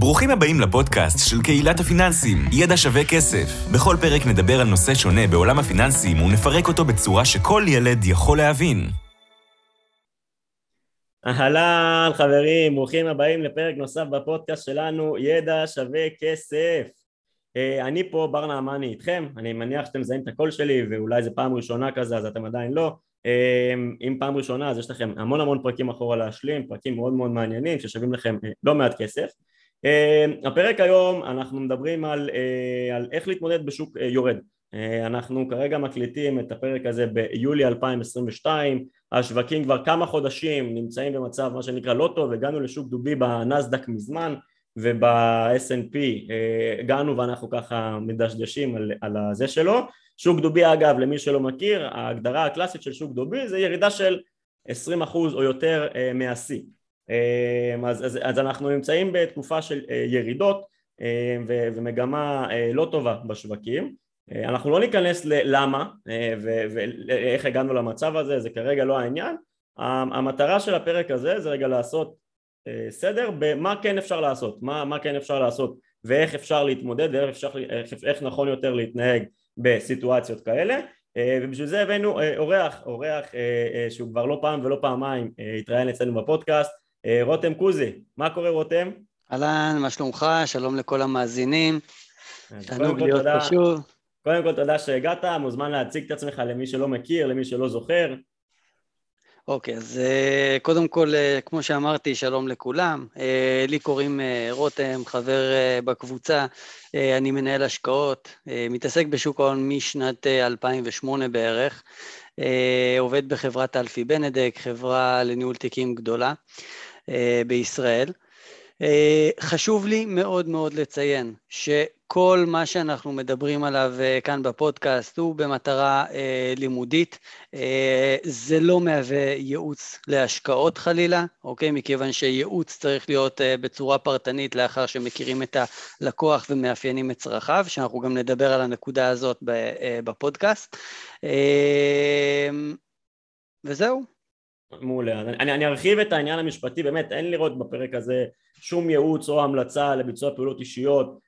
ברוכים הבאים לפודקאסט של קהילת הפיננסים, ידע שווה כסף. בכל פרק נדבר על נושא שונה בעולם הפיננסים ונפרק אותו בצורה שכל ילד יכול להבין. אהלן חברים, ברוכים הבאים לפרק נוסף בפודקאסט שלנו, ידע שווה כסף. אה, אני פה, בר נעמני איתכם, אני מניח שאתם מזהים את הקול שלי ואולי זו פעם ראשונה כזה אז אתם עדיין לא. אה, אם פעם ראשונה אז יש לכם המון המון פרקים אחורה להשלים, פרקים מאוד מאוד מעניינים ששווים לכם אה, לא מעט כסף. הפרק היום אנחנו מדברים על, על איך להתמודד בשוק יורד. אנחנו כרגע מקליטים את הפרק הזה ביולי 2022, השווקים כבר כמה חודשים נמצאים במצב מה שנקרא לא טוב, הגענו לשוק דובי בנסדק מזמן וב-S&P אה, הגענו ואנחנו ככה מדשדשים על, על הזה שלו. שוק דובי אגב למי שלא מכיר ההגדרה הקלאסית של שוק דובי זה ירידה של 20% או יותר אה, מהשיא אז, אז, אז אנחנו נמצאים בתקופה של ירידות ומגמה לא טובה בשווקים. אנחנו לא ניכנס ללמה ואיך הגענו למצב הזה זה כרגע לא העניין. המטרה של הפרק הזה זה רגע לעשות אה, סדר במה כן אפשר לעשות, מה, מה כן אפשר לעשות ואיך אפשר להתמודד ואיך אפשר, איך, איך נכון יותר להתנהג בסיטואציות כאלה. אה, ובשביל זה הבאנו אה, אורח, אורח שהוא כבר לא פעם ולא פעמיים התראיין אצלנו בפודקאסט רותם קוזי, מה קורה רותם? אהלן, מה שלומך? שלום לכל המאזינים, תענוג להיות פה שוב קודם כל תודה שהגעת, מוזמן להציג את עצמך למי שלא מכיר, למי שלא זוכר אוקיי, okay, אז uh, קודם כל, uh, כמו שאמרתי, שלום לכולם. Uh, לי קוראים uh, רותם, חבר uh, בקבוצה, uh, אני מנהל השקעות, uh, מתעסק בשוק ההון משנת uh, 2008 בערך, עובד בחברת אלפי בנדק, חברה לניהול תיקים גדולה uh, בישראל. Uh, חשוב לי מאוד מאוד לציין ש... כל מה שאנחנו מדברים עליו uh, כאן בפודקאסט הוא במטרה uh, לימודית, uh, זה לא מהווה ייעוץ להשקעות חלילה, אוקיי? מכיוון שייעוץ צריך להיות uh, בצורה פרטנית לאחר שמכירים את הלקוח ומאפיינים את צרכיו, שאנחנו גם נדבר על הנקודה הזאת בפודקאסט. וזהו. מעולה. אני, אני ארחיב את העניין המשפטי, באמת אין לראות בפרק הזה שום ייעוץ או המלצה לביצוע פעולות אישיות אה, אה,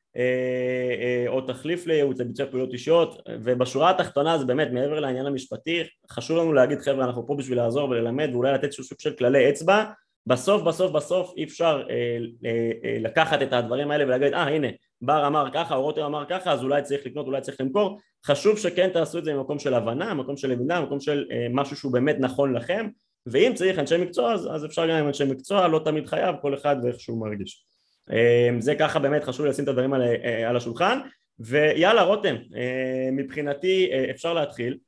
או תחליף לייעוץ לביצוע פעולות אישיות ובשורה התחתונה זה באמת מעבר לעניין המשפטי חשוב לנו להגיד חבר'ה אנחנו פה בשביל לעזור וללמד ואולי לתת סוג של כללי אצבע. בסוף בסוף בסוף אי אפשר אה, אה, לקחת את הדברים האלה ולהגיד אה הנה בר אמר ככה או רותם אמר ככה אז אולי צריך לקנות אולי צריך למכור. חשוב שכן תעשו את זה ממקום של הבנה ממקום של למידה ממקום של אה, משהו שהוא באמת נכון לכם ואם צריך אנשי מקצוע אז, אז אפשר גם עם אנשי מקצוע לא תמיד חייב כל אחד ואיך שהוא מרגיש זה ככה באמת חשוב לשים את הדברים על, אה, על השולחן. ויאללה רותם אה, מבחינתי אה, אפשר להתחיל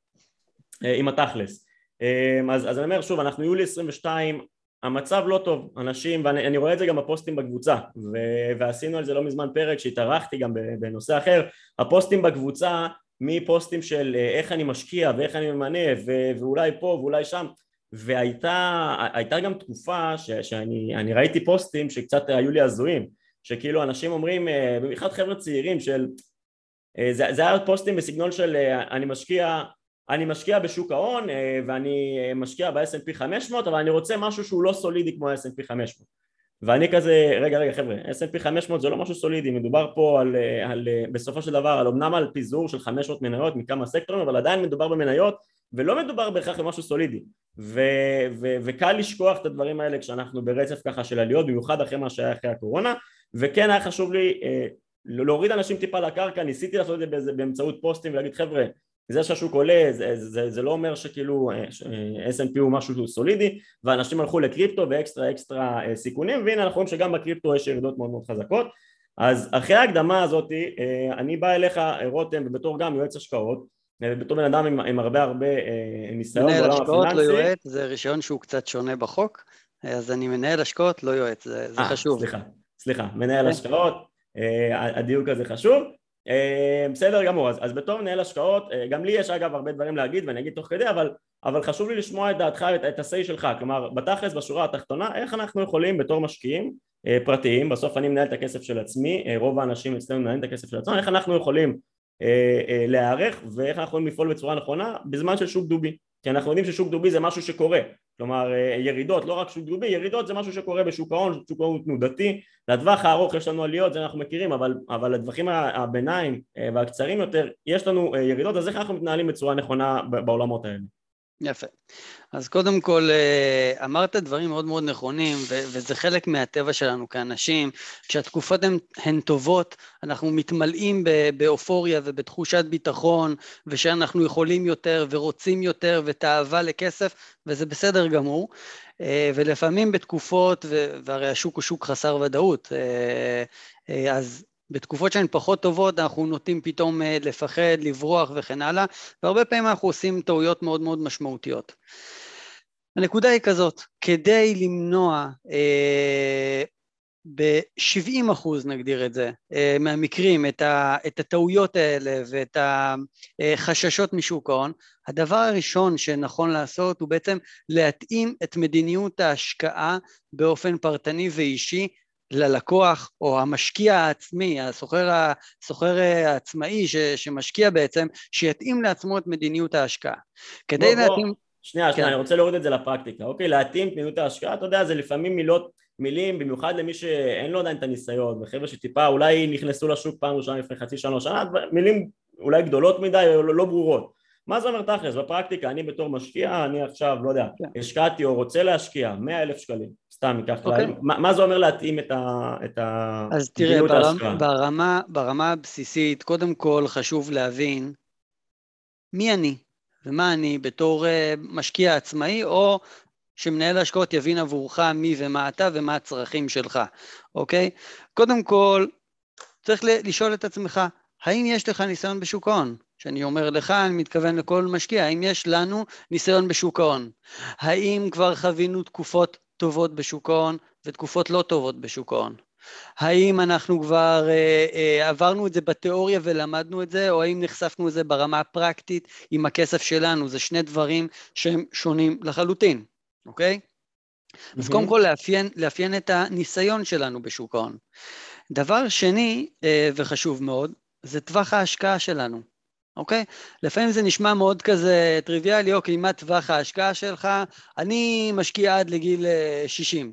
עם התכלס. אמ, אז, אז אני אומר שוב אנחנו יולי 22 המצב לא טוב אנשים ואני רואה את זה גם בפוסטים בקבוצה ו, ועשינו על זה לא מזמן פרק שהתארחתי גם בנושא אחר. הפוסטים בקבוצה מפוסטים של איך אני משקיע ואיך אני ממנה ואולי פה ואולי שם והייתה גם תקופה ש, שאני ראיתי פוסטים שקצת היו לי הזויים שכאילו אנשים אומרים, אה, במיוחד חבר'ה צעירים של אה, זה, זה היה פוסטים בסגנון של אה, אני משקיע אני משקיע בשוק ההון ואני משקיע ב-S&P 500 אבל אני רוצה משהו שהוא לא סולידי כמו ה-S&P 500 ואני כזה רגע רגע חבר'ה S&P 500 זה לא משהו סולידי מדובר פה על, על בסופו של דבר על אמנם על פיזור של 500 מניות מכמה סקטורים אבל עדיין מדובר במניות ולא מדובר בהכרח במשהו סולידי. ו, ו, וקל לשכוח את הדברים האלה כשאנחנו ברצף ככה של עליות במיוחד אחרי מה שהיה אחרי הקורונה. וכן היה חשוב לי אה, להוריד אנשים טיפה לקרקע. ניסיתי לעשות את זה באמצעות פוסטים ולהגיד חבר'ה זה שהשוק עולה זה, זה, זה, זה לא אומר שכאילו אה, אה, S&P הוא משהו סולידי. ואנשים הלכו לקריפטו ואקסטרה אקסטרה אה, סיכונים והנה אנחנו רואים שגם בקריפטו יש ירידות מאוד מאוד חזקות. אז אחרי ההקדמה הזאת אה, אני בא אליך רותם ובתור גם יועץ השקעות בתור בן אדם עם, עם הרבה הרבה אה, ניסיון בעולם הפיננסי. מנהל השקעות, לא יועץ, זה רישיון שהוא קצת שונה בחוק, אז אני מנהל השקעות, לא יועץ, זה, זה 아, אה, חשוב. סליחה, סליחה, מנהל. כן. השקעות, אה, הדיוק הזה חשוב. בסדר גמור, אז, אז בתור מנהל השקעות, גם לי יש אגב הרבה דברים להגיד ואני אגיד תוך כדי, אבל, אבל חשוב לי לשמוע את דעתך, את, את ה-say שלך, כלומר בתכלס בשורה התחתונה, איך אנחנו יכולים בתור משקיעים פרטיים, בסוף אני מנהל את הכסף של עצמי, רוב האנשים אצלנו מנהלים את הכסף של עצמם, איך אנחנו יכולים להיערך ואיך אנחנו יכולים לפעול בצורה נכונה בזמן של שוק דובי. כי אנחנו יודעים ששוק דובי זה משהו שקורה, כלומר אה, ירידות, לא רק שוק דובי, ירידות זה משהו שקורה בשוק ההון, שוק ההון תנודתי, לטווח הארוך יש לנו עליות, זה אנחנו מכירים, אבל, אבל לטווחים הביניים אה, והקצרים יותר, יש לנו ירידות, אז איך אנחנו מתנהלים בצורה נכונה בעולמות האלה? יפה. אז קודם כל, אה, אמרת דברים מאוד מאוד נכונים, וזה חלק מהטבע שלנו כאנשים. כשהתקופות הן, הן טובות, אנחנו מתמלאים באופוריה ובתחושת ביטחון, ושאנחנו יכולים יותר ורוצים יותר ותאווה לכסף, וזה בסדר גמור. אה, ולפעמים בתקופות, והרי השוק הוא שוק חסר ודאות, אה, אז בתקופות שהן פחות טובות אנחנו נוטים פתאום אה, לפחד, לברוח וכן הלאה, והרבה פעמים אנחנו עושים טעויות מאוד מאוד משמעותיות. הנקודה היא כזאת, כדי למנוע אה, ב-70 אחוז נגדיר את זה, אה, מהמקרים, את, ה, את הטעויות האלה ואת החששות משוק ההון, הדבר הראשון שנכון לעשות הוא בעצם להתאים את מדיניות ההשקעה באופן פרטני ואישי ללקוח או המשקיע העצמי, הסוחר, הסוחר העצמאי ש, שמשקיע בעצם, שיתאים לעצמו את מדיניות ההשקעה. כדי בוא, להתאים... בוא. שנייה, כן. שנייה, אני רוצה להוריד את זה לפרקטיקה, אוקיי? להתאים את מדיניות ההשקעה, אתה יודע, זה לפעמים מילות, מילים, במיוחד למי שאין לו עדיין את הניסיון, וחבר'ה שטיפה אולי נכנסו לשוק פעם ראשונה לפני חצי שנה או שנה, מילים אולי גדולות מדי או לא, לא ברורות. מה זה אומר תכלס? בפרקטיקה, אני בתור משקיע, אני עכשיו, לא יודע, כן. השקעתי או רוצה להשקיע 100 אלף שקלים, סתם ניקח okay. אוקיי. מה, מה זה אומר להתאים את, ה, את ה... אז תראה, ברמה, ברמה, ברמה הבסיסית, קודם כל חשוב להבין מי אני ומה אני בתור uh, משקיע עצמאי, או שמנהל ההשקעות יבין עבורך מי ומה אתה ומה הצרכים שלך, אוקיי? קודם כל, צריך לשאול את עצמך, האם יש לך ניסיון בשוק ההון? כשאני אומר לך, אני מתכוון לכל משקיע, האם יש לנו ניסיון בשוק ההון? האם כבר חווינו תקופות טובות בשוק ההון ותקופות לא טובות בשוק ההון? האם אנחנו כבר אה, אה, עברנו את זה בתיאוריה ולמדנו את זה, או האם נחשפנו לזה ברמה הפרקטית עם הכסף שלנו? זה שני דברים שהם שונים לחלוטין, אוקיי? Mm-hmm. אז קודם כל לאפיין, לאפיין את הניסיון שלנו בשוק ההון. דבר שני, אה, וחשוב מאוד, זה טווח ההשקעה שלנו. אוקיי? לפעמים זה נשמע מאוד כזה טריוויאלי, אוקיי, מה טווח ההשקעה שלך? אני משקיע עד לגיל 60, אה,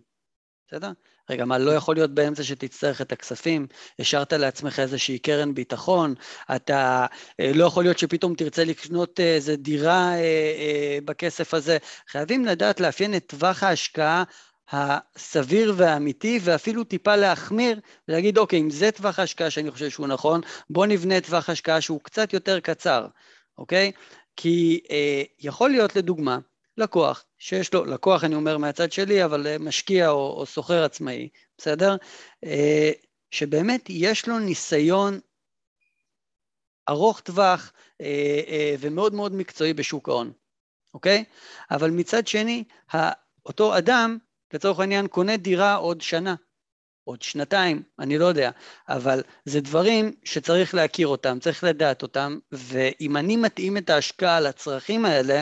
בסדר? רגע, מה, לא יכול להיות באמצע שתצטרך את הכספים? השארת לעצמך איזושהי קרן ביטחון? אתה, אה, לא יכול להיות שפתאום תרצה לקנות איזה דירה אה, בכסף הזה. חייבים לדעת לאפיין את טווח ההשקעה הסביר והאמיתי, ואפילו טיפה להחמיר ולהגיד, אוקיי, אם זה טווח ההשקעה שאני חושב שהוא נכון, בוא נבנה טווח השקעה שהוא קצת יותר קצר, אוקיי? כי אה, יכול להיות, לדוגמה, לקוח, שיש לו, לקוח אני אומר מהצד שלי, אבל אה, משקיע או, או סוחר עצמאי, בסדר? אה, שבאמת יש לו ניסיון ארוך טווח אה, אה, ומאוד מאוד מקצועי בשוק ההון, אוקיי? אבל מצד שני, אותו אדם לצורך העניין קונה דירה עוד שנה, עוד שנתיים, אני לא יודע, אבל זה דברים שצריך להכיר אותם, צריך לדעת אותם, ואם אני מתאים את ההשקעה לצרכים האלה,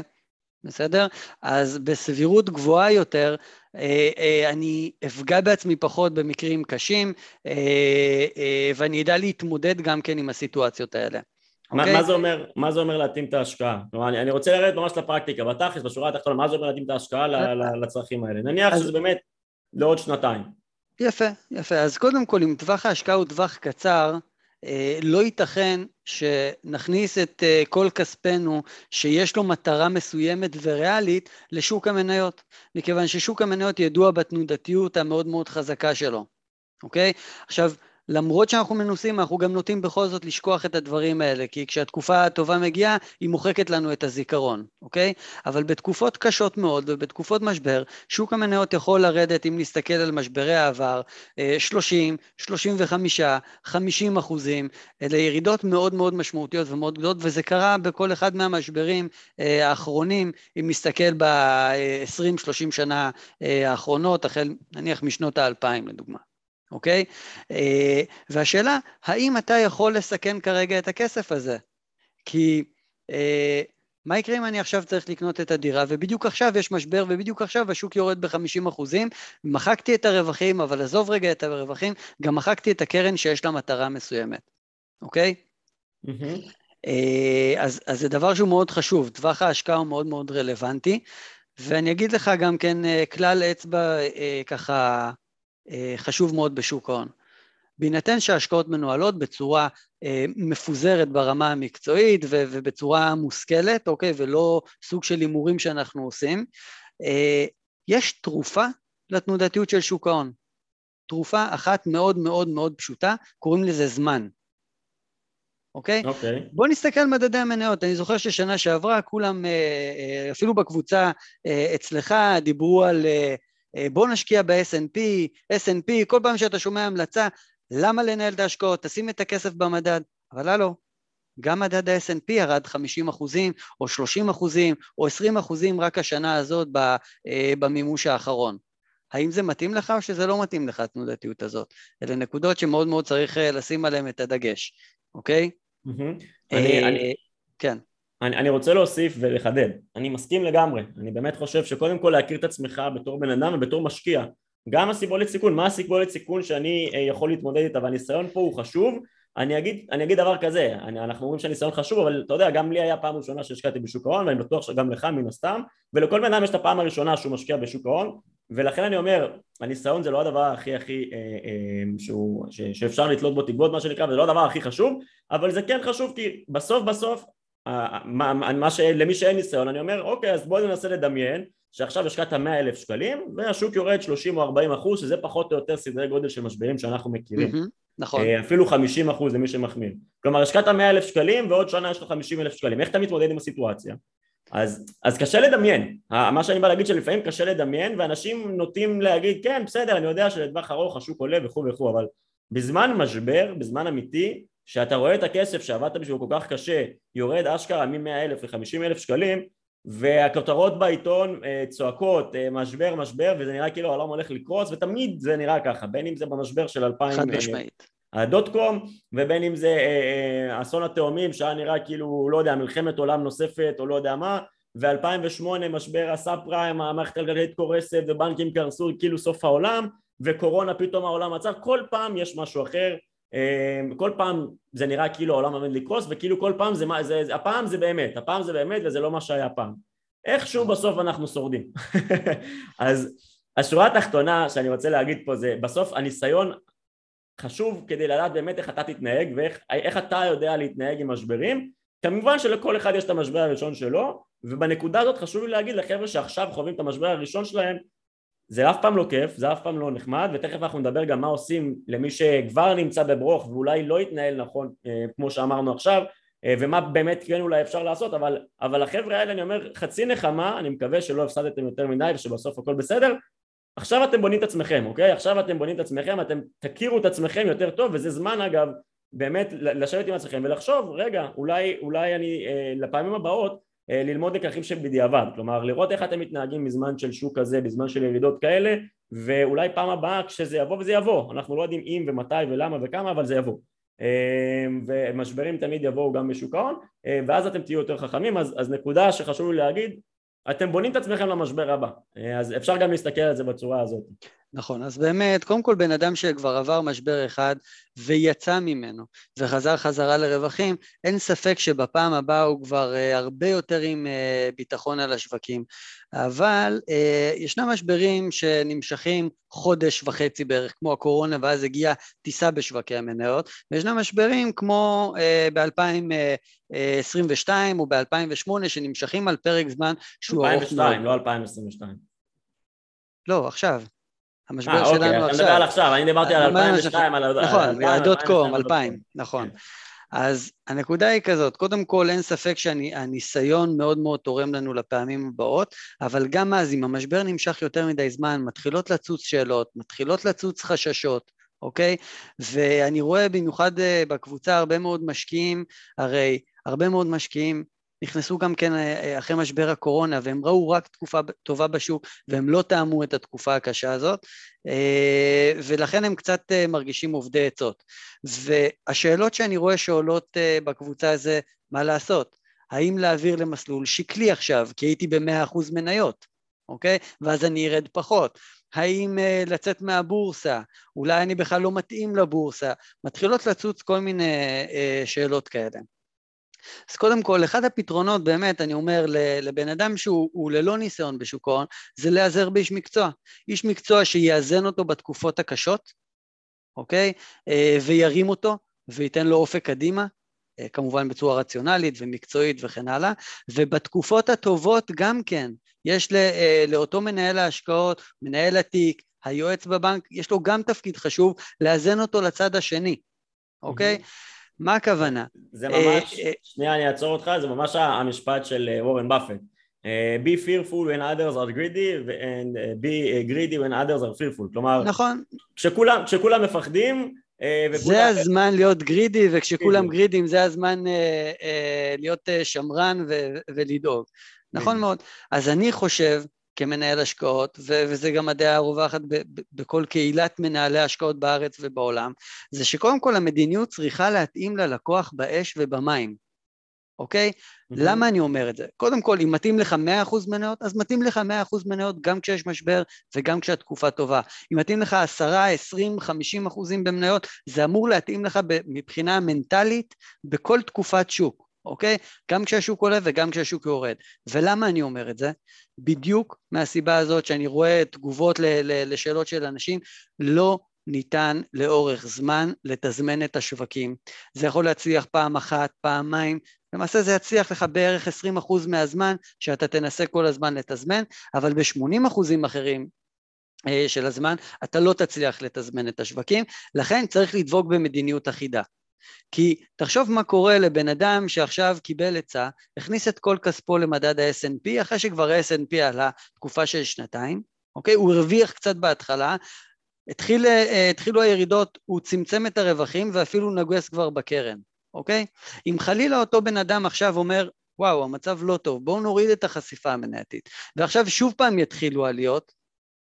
בסדר? אז בסבירות גבוהה יותר, אה, אה, אני אפגע בעצמי פחות במקרים קשים, אה, ואני אדע להתמודד גם כן עם הסיטואציות האלה. מה, okay. מה, זה אומר, מה זה אומר להתאים את ההשקעה? כלומר, אני, אני רוצה לרדת ממש לפרקטיקה, בתכלס, בשורה התחתונה, מה זה אומר להתאים את ההשקעה לצרכים האלה? נניח אז... שזה באמת לעוד שנתיים. יפה, יפה. אז קודם כל, אם טווח ההשקעה הוא טווח קצר, אה, לא ייתכן שנכניס את אה, כל כספנו שיש לו מטרה מסוימת וריאלית לשוק המניות, מכיוון ששוק המניות ידוע בתנודתיות המאוד מאוד חזקה שלו, אוקיי? עכשיו, למרות שאנחנו מנוסים, אנחנו גם נוטים בכל זאת לשכוח את הדברים האלה, כי כשהתקופה הטובה מגיעה, היא מוחקת לנו את הזיכרון, אוקיי? אבל בתקופות קשות מאוד ובתקופות משבר, שוק המניות יכול לרדת, אם נסתכל על משברי העבר, 30, 35, 50 אחוזים, אלה ירידות מאוד מאוד משמעותיות ומאוד גדולות, וזה קרה בכל אחד מהמשברים אה, האחרונים, אם נסתכל ב-20-30 שנה אה, האחרונות, החל נניח משנות האלפיים לדוגמה. אוקיי? אה, והשאלה, האם אתה יכול לסכן כרגע את הכסף הזה? כי אה, מה יקרה אם אני עכשיו צריך לקנות את הדירה, ובדיוק עכשיו יש משבר, ובדיוק עכשיו השוק יורד ב-50 אחוזים, מחקתי את הרווחים, אבל עזוב רגע את הרווחים, גם מחקתי את הקרן שיש לה מטרה מסוימת, אוקיי? Mm-hmm. אז, אז זה דבר שהוא מאוד חשוב, טווח ההשקעה הוא מאוד מאוד רלוונטי, ואני אגיד לך גם כן כלל אצבע ככה חשוב מאוד בשוק ההון. בהינתן שההשקעות מנוהלות בצורה אה, מפוזרת ברמה המקצועית ו- ובצורה מושכלת, אוקיי, ולא סוג של הימורים שאנחנו עושים, אה, יש תרופה לתנודתיות של שוק ההון. תרופה אחת מאוד מאוד מאוד פשוטה, קוראים לזה זמן. אוקיי? אוקיי. בוא נסתכל על מדדי המניות. אני זוכר ששנה שעברה כולם, אה, אה, אפילו בקבוצה אה, אצלך, דיברו על בוא נשקיע ב-S&P, S&P, כל פעם שאתה שומע המלצה, למה לנהל את ההשקעות? תשים את הכסף במדד. אבל הלו, גם מדד ה-S&P ירד 50 אחוזים, או 30 אחוזים, או 20 אחוזים רק השנה הזאת אה, במימוש האחרון. האם זה מתאים לך או שזה לא מתאים לך, התנודתיות הזאת? אלה נקודות שמאוד מאוד צריך אה, לשים עליהן את הדגש, אוקיי? אה, כן. אני, אני רוצה להוסיף ולחדד, אני מסכים לגמרי, אני באמת חושב שקודם כל להכיר את עצמך בתור בן אדם ובתור משקיע. גם הסיבולת סיכון, מה הסיבולת סיכון שאני אה, יכול להתמודד איתה והניסיון פה הוא חשוב. אני אגיד, אני אגיד דבר כזה, אני, אנחנו אומרים שהניסיון חשוב אבל אתה יודע גם לי היה פעם ראשונה שהשקעתי בשוק ההון ואני בטוח שגם לך מן הסתם. ולכל בן אדם יש את הפעם הראשונה שהוא משקיע בשוק ההון. ולכן אני אומר הניסיון זה לא הדבר הכי הכי אה, אה, שהוא, ש, שאפשר לתלות בו תקוות מה שנקרא וזה לא הדבר הכי חשוב. אבל זה כן חשוב כי בסוף בסוף מה, מה ש, למי שאין ניסיון אני אומר אוקיי אז בואו ננסה לדמיין שעכשיו השקעת 100 אלף שקלים והשוק יורד 30 או 40 אחוז שזה פחות או יותר סדרי גודל של משברים שאנחנו מכירים. mm-hmm, נכון. אה, אפילו 50 אחוז למי שמחמיר. כלומר השקעת 100 אלף שקלים ועוד שנה יש לך 50 אלף שקלים. איך אתה מתמודד עם הסיטואציה? אז, אז קשה לדמיין, מה שאני בא להגיד שלפעמים קשה לדמיין ואנשים נוטים להגיד כן בסדר אני יודע שלטווח ארוך השוק עולה וכו' וכו' אבל בזמן משבר, בזמן אמיתי שאתה רואה את הכסף שעבדת בשביל כל כך קשה יורד אשכרה מ-100 אלף ל-50 אלף שקלים והכותרות בעיתון אה, צועקות אה, משבר משבר וזה נראה כאילו העולם הולך לקרוס ותמיד זה נראה ככה בין אם זה במשבר של 2000 חד אה, משמעית. הדוט קום ובין אם זה אסון התאומים שהיה נראה כאילו לא יודע מלחמת עולם נוספת או לא יודע מה ו-2008 משבר הסאב פריים המערכת הכלכלית קורסת ובנקים קרסו כאילו סוף העולם וקורונה פתאום העולם עצר כל פעם יש משהו אחר כל פעם זה נראה כאילו העולם עומד לקרוס וכאילו כל פעם זה, זה, זה הפעם זה באמת, הפעם זה באמת וזה לא מה שהיה פעם. איכשהו בסוף אנחנו שורדים. אז השורה התחתונה שאני רוצה להגיד פה זה בסוף הניסיון חשוב כדי לדעת באמת איך אתה תתנהג ואיך אתה יודע להתנהג עם משברים כמובן שלכל אחד יש את המשבר הראשון שלו ובנקודה הזאת חשוב לי להגיד לחבר'ה שעכשיו חווים את המשבר הראשון שלהם זה אף פעם לא כיף, זה אף פעם לא נחמד, ותכף אנחנו נדבר גם מה עושים למי שכבר נמצא בברוך ואולי לא יתנהל נכון אה, כמו שאמרנו עכשיו, אה, ומה באמת כן אולי אפשר לעשות, אבל, אבל החבר'ה האלה אני אומר חצי נחמה, אני מקווה שלא הפסדתם יותר מדי ושבסוף הכל בסדר, עכשיו אתם בונים את עצמכם, אוקיי? עכשיו אתם בונים את עצמכם, אתם תכירו את עצמכם יותר טוב, וזה זמן אגב באמת לשבת עם עצמכם ולחשוב, רגע, אולי, אולי אני אה, לפעמים הבאות ללמוד לקחים שבדיעבד, כלומר לראות איך אתם מתנהגים בזמן של שוק כזה, בזמן של ירידות כאלה ואולי פעם הבאה כשזה יבוא וזה יבוא, אנחנו לא יודעים אם ומתי ולמה וכמה אבל זה יבוא. אה, ומשברים תמיד יבואו גם בשוק ההון אה, ואז אתם תהיו יותר חכמים. אז, אז נקודה שחשוב לי להגיד אתם בונים את עצמכם למשבר הבא. אז אפשר גם להסתכל על זה בצורה הזאת נכון, אז באמת, קודם כל בן אדם שכבר עבר משבר אחד ויצא ממנו וחזר חזרה לרווחים, אין ספק שבפעם הבאה הוא כבר uh, הרבה יותר עם uh, ביטחון על השווקים. אבל uh, ישנם משברים שנמשכים חודש וחצי בערך, כמו הקורונה, ואז הגיעה טיסה בשווקי המניות, וישנם משברים כמו uh, ב-2022 או ב-2008 שנמשכים על פרק זמן שהוא ארוך מאוד. 2002, לא 2022. לא, עכשיו. המשבר 아, אה, שלנו אוקיי, עכשיו. אתה מדבר על עכשיו, אני דיברתי על 2002, על... נכון, הדוט קום, 2000, נכון. אז הנקודה היא כזאת, קודם כל אין ספק שהניסיון מאוד מאוד תורם לנו לפעמים הבאות, אבל גם אז אם המשבר נמשך יותר מדי זמן, מתחילות לצוץ שאלות, מתחילות לצוץ חששות, אוקיי? ואני רואה במיוחד אה, בקבוצה הרבה מאוד משקיעים, הרי הרבה מאוד משקיעים נכנסו גם כן אה, אה, אחרי משבר הקורונה והם ראו רק תקופה טובה בשוק והם לא טעמו את התקופה הקשה הזאת אה, ולכן הם קצת מרגישים אובדי עצות. והשאלות שאני רואה שעולות בקבוצה זה מה לעשות, האם להעביר למסלול שקלי עכשיו כי הייתי במאה אחוז מניות, אוקיי? ואז אני ארד פחות. האם uh, לצאת מהבורסה, אולי אני בכלל לא מתאים לבורסה, מתחילות לצוץ כל מיני uh, שאלות כאלה. אז קודם כל, אחד הפתרונות, באמת, אני אומר, לבן אדם שהוא ללא ניסיון בשוק ההון, זה להיעזר באיש מקצוע. איש מקצוע שיאזן אותו בתקופות הקשות, אוקיי? אה, וירים אותו, וייתן לו אופק קדימה, אה, כמובן בצורה רציונלית ומקצועית וכן הלאה, ובתקופות הטובות גם כן, יש אה, לאותו מנהל ההשקעות, מנהל התיק, היועץ בבנק, יש לו גם תפקיד חשוב לאזן אותו לצד השני, אוקיי? מה הכוונה? זה ממש, שנייה אני אעצור אותך, זה ממש המשפט של וורן באפט. be fearful when others are greedy and be greedy when others are fearful, כלומר, נכון. כשכולם, כשכולם מפחדים, וכולם... זה הזמן להיות גרידי, וכשכולם גרידים זה הזמן אה, אה, להיות שמרן ולדאוג. נכון מאוד. אז אני חושב, כמנהל השקעות, ו- וזה גם הדעה הרווחת ב- ב- בכל קהילת מנהלי השקעות בארץ ובעולם, זה שקודם כל המדיניות צריכה להתאים ללקוח באש ובמים. אוקיי? Mm-hmm. למה אני אומר את זה? קודם כל, אם מתאים לך 100% מניות, אז מתאים לך 100% מניות גם כשיש משבר וגם כשהתקופה טובה. אם מתאים לך 10, 20, 50 אחוזים במניות, זה אמור להתאים לך מבחינה מנטלית בכל תקופת שוק, אוקיי? גם כשהשוק עולה וגם כשהשוק יורד. ולמה אני אומר את זה? בדיוק מהסיבה הזאת שאני רואה תגובות לשאלות של אנשים, לא ניתן לאורך זמן לתזמן את השווקים. זה יכול להצליח פעם אחת, פעמיים, למעשה זה יצליח לך בערך 20% מהזמן שאתה תנסה כל הזמן לתזמן, אבל ב-80% אחרים אה, של הזמן אתה לא תצליח לתזמן את השווקים, לכן צריך לדבוק במדיניות אחידה. כי תחשוב מה קורה לבן אדם שעכשיו קיבל עצה, הכניס את כל כספו למדד ה snp אחרי שכבר ה snp עלה תקופה של שנתיים, אוקיי? הוא הרוויח קצת בהתחלה, התחיל, אה, התחילו הירידות, הוא צמצם את הרווחים ואפילו נגוס כבר בקרן. אוקיי? אם חלילה אותו בן אדם עכשיו אומר, וואו, המצב לא טוב, בואו נוריד את החשיפה המנייתית, ועכשיו שוב פעם יתחילו עליות,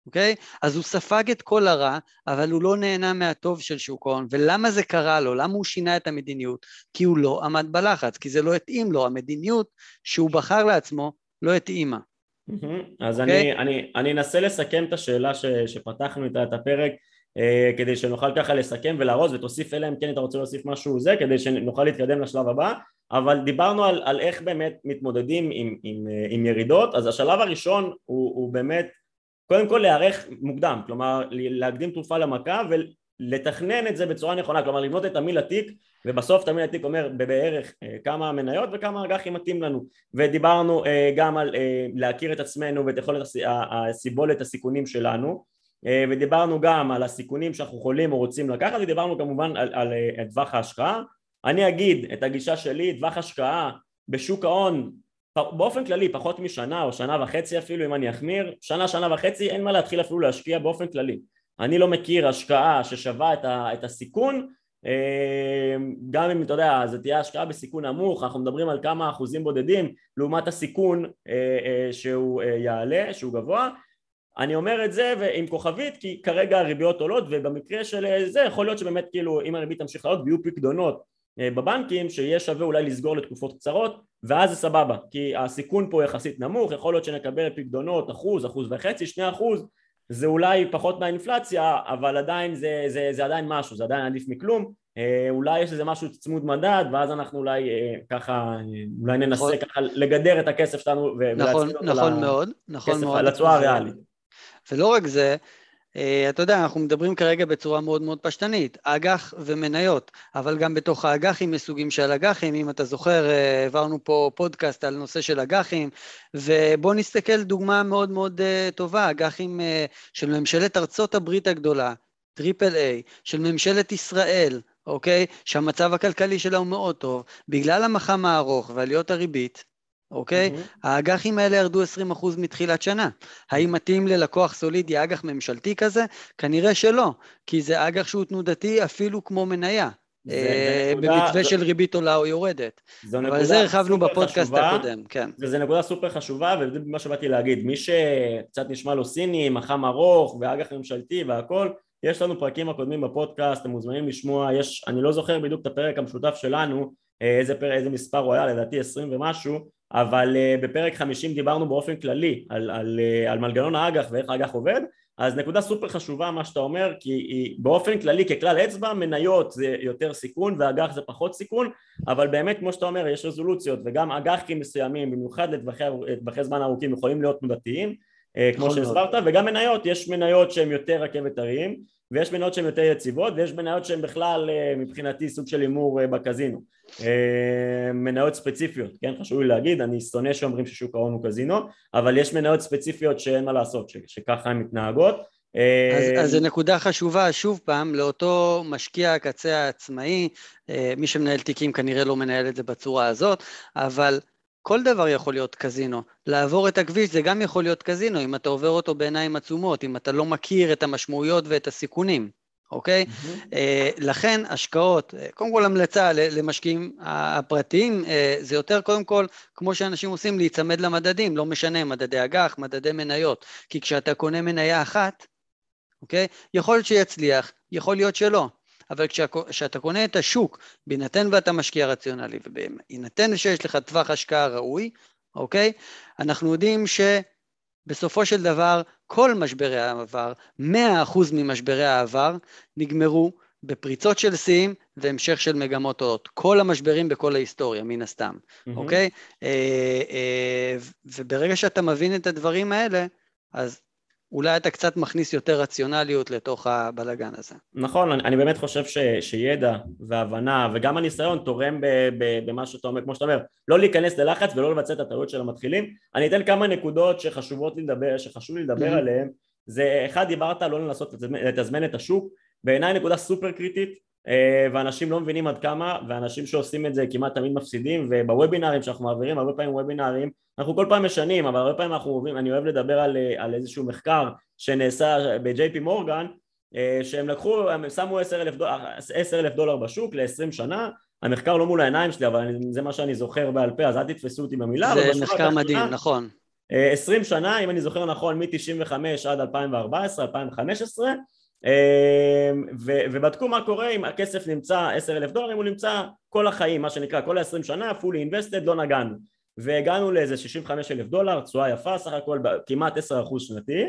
אוקיי? אז הוא ספג את כל הרע, אבל הוא לא נהנה מהטוב של שוק ההון. ולמה זה קרה לו? למה הוא שינה את המדיניות? כי הוא לא עמד בלחץ, כי זה לא התאים לו, המדיניות שהוא בחר לעצמו לא התאימה. אז okay? אני, אוקיי? אני, אני אנסה לסכם את השאלה ש, שפתחנו איתה את הפרק. אה, כדי שנוכל ככה לסכם ולארוז ותוסיף אלא אם כן אתה רוצה להוסיף משהו זה כדי שנוכל להתקדם לשלב הבא אבל דיברנו על, על איך באמת מתמודדים עם, עם, אה, עם ירידות אז השלב הראשון הוא, הוא באמת קודם כל להיערך מוקדם כלומר להקדים תרופה למכה ולתכנן את זה בצורה נכונה כלומר לבנות את תמיל התיק ובסוף תמיל התיק אומר בערך אה, כמה מניות וכמה אג"חים מתאים לנו. ודיברנו גם על להכיר את עצמנו ואת יכולת הסיבולת הסיכונים שלנו אה, ודיברנו גם על הסיכונים שאנחנו יכולים או רוצים לקחת ודיברנו כמובן על, על, על אה, טווח ההשקעה. אני אגיד את הגישה שלי טווח השקעה בשוק ההון באופן כללי פחות משנה או שנה וחצי אפילו אם אני אחמיר שנה שנה וחצי אין מה להתחיל אפילו להשקיע באופן כללי. אני לא מכיר השקעה ששווה את, ה, את הסיכון אה, גם אם אתה יודע זה תהיה השקעה בסיכון נמוך אנחנו מדברים על כמה אחוזים בודדים לעומת הסיכון שהוא יעלה שהוא גבוה. אני אומר את זה עם כוכבית כי כרגע הריביות עולות ובמקרה של זה יכול להיות שבאמת כאילו אם הריבית תמשיך לעלות ויהיו פקדונות אה, בבנקים שיהיה שווה אולי לסגור לתקופות קצרות ואז זה סבבה כי הסיכון פה יחסית נמוך יכול להיות שנקבל פקדונות אחוז, אחוז וחצי, שני אחוז זה אולי פחות מהאינפלציה אבל עדיין זה, זה, זה עדיין משהו, זה עדיין עדיף מכלום. אה, אולי יש איזה משהו צמוד מדד ואז אנחנו אולי אה, ככה אולי ננסה נכון. ככה לגדר את הכסף שלנו נכון, נכון מאוד, נכון מאוד, לתשואה הריאלית. ולא רק זה, אה, אתה יודע, אנחנו מדברים כרגע בצורה מאוד מאוד פשטנית, אג"ח ומניות, אבל גם בתוך האג"חים יש סוגים של אג"חים, אם אתה זוכר, אה, העברנו פה פודקאסט על נושא של אג"חים, ובואו נסתכל דוגמה מאוד מאוד אה, טובה, אג"חים של ממשלת ארצות הברית הגדולה, triple A, של ממשלת ישראל, אוקיי? שהמצב הכלכלי שלה הוא מאוד טוב, בגלל המח"מ הארוך ועליות הריבית, אוקיי? Mm-hmm. האג"חים האלה ירדו 20% מתחילת שנה. האם מתאים ללקוח סולידי אג"ח ממשלתי כזה? כנראה שלא, כי זה אג"ח שהוא תנודתי אפילו כמו מניה. אה, במתווה של ריבית עולה או יורדת. אבל זה הרחבנו בפודקאסט הקודם, כן. וזה נקודה סופר חשובה, וזה מה שבאתי להגיד. מי שקצת נשמע לו סיני, מח"מ ארוך, ואג"ח ממשלתי והכל, יש לנו פרקים הקודמים בפודקאסט, אתם מוזמנים לשמוע, יש, אני לא זוכר בדיוק את הפרק המשותף שלנו, אה, איזה, פר, איזה מספר הוא היה, לדעתי 20 ומשהו, אבל uh, בפרק 50 דיברנו באופן כללי על, על, uh, על מנגנון האג"ח ואיך האג"ח עובד אז נקודה סופר חשובה מה שאתה אומר כי היא באופן כללי ככלל אצבע מניות זה יותר סיכון ואג"ח זה פחות סיכון אבל באמת כמו שאתה אומר יש רזולוציות וגם אג"חים מסוימים במיוחד לטווחי זמן ארוכים יכולים להיות תנודתיים אה, כמו שהסברת וגם מניות יש מניות שהן יותר רכבת הרים ויש מניות שהן יותר יציבות ויש מניות שהן בכלל אה, מבחינתי סוג של הימור אה, בקזינו. מניות ספציפיות, כן? חשוב לי להגיד, אני שונא שאומרים ששוק ההון הוא קזינו אבל יש מניות ספציפיות שאין מה לעשות, ש- שככה הן מתנהגות. אז, אז זו נקודה חשובה, שוב פעם, לאותו משקיע הקצה העצמאי, מי שמנהל תיקים כנראה לא מנהל את זה בצורה הזאת, אבל כל דבר יכול להיות קזינו. לעבור את הכביש זה גם יכול להיות קזינו, אם אתה עובר אותו בעיניים עצומות, אם אתה לא מכיר את המשמעויות ואת הסיכונים, אוקיי? Mm-hmm. לכן השקעות, uh, קודם כל המלצה למשקיעים הפרטיים, uh, זה יותר קודם כל, כמו שאנשים עושים, להיצמד למדדים, לא משנה, מדדי אג"ח, מדדי מניות. כי כשאתה קונה מניה אחת, אוקיי? יכול להיות שיצליח, יכול להיות שלא. אבל כשאתה קונה את השוק, בהינתן ואתה משקיע רציונלי, ובהינתן שיש לך טווח השקעה ראוי, אוקיי? אנחנו יודעים שבסופו של דבר, כל משברי העבר, 100% ממשברי העבר, נגמרו בפריצות של שיאים והמשך של מגמות עולות. כל המשברים בכל ההיסטוריה, מן הסתם, mm-hmm. אוקיי? אה, אה, וברגע שאתה מבין את הדברים האלה, אז אולי אתה קצת מכניס יותר רציונליות לתוך הבלגן הזה. נכון, אני, אני באמת חושב ש, שידע והבנה וגם הניסיון תורם במה שאתה אומר, כמו שאתה אומר, לא להיכנס ללחץ ולא לבצע את הטעויות של המתחילים. אני אתן כמה נקודות שחשובות לי לדבר, שחשוב לי לדבר mm-hmm. עליהן. זה, אחד, דיברת לא לנסות לתזמן את השוק, בעיניי נקודה סופר קריטית, ואנשים לא מבינים עד כמה, ואנשים שעושים את זה כמעט תמיד מפסידים, ובוובינארים שאנחנו מעבירים, הרבה פעמים וובינארים, אנחנו כל פעם משנים, אבל הרבה פעמים אנחנו אוהבים, אני אוהב לדבר על, אה, על איזשהו מחקר שנעשה ב-JP מורגן, אה, שהם לקחו, הם שמו עשר אלף דולר, דולר בשוק ל-20 שנה, המחקר לא מול העיניים שלי, אבל זה מה שאני זוכר בעל פה, אז אל תתפסו אותי במילה. זה מחקר מדהים, נכון. 20 שנה, אם אני זוכר נכון, מ-95 עד 2014, 2015, אמ, ובדקו מה קורה אם הכסף נמצא עשר אלף דולר אם הוא נמצא כל החיים מה שנקרא כל העשרים שנה fully invested לא נגענו. והגענו לאיזה שישים וחמש אלף דולר תשואה יפה סך הכל כמעט עשר אחוז שנתי.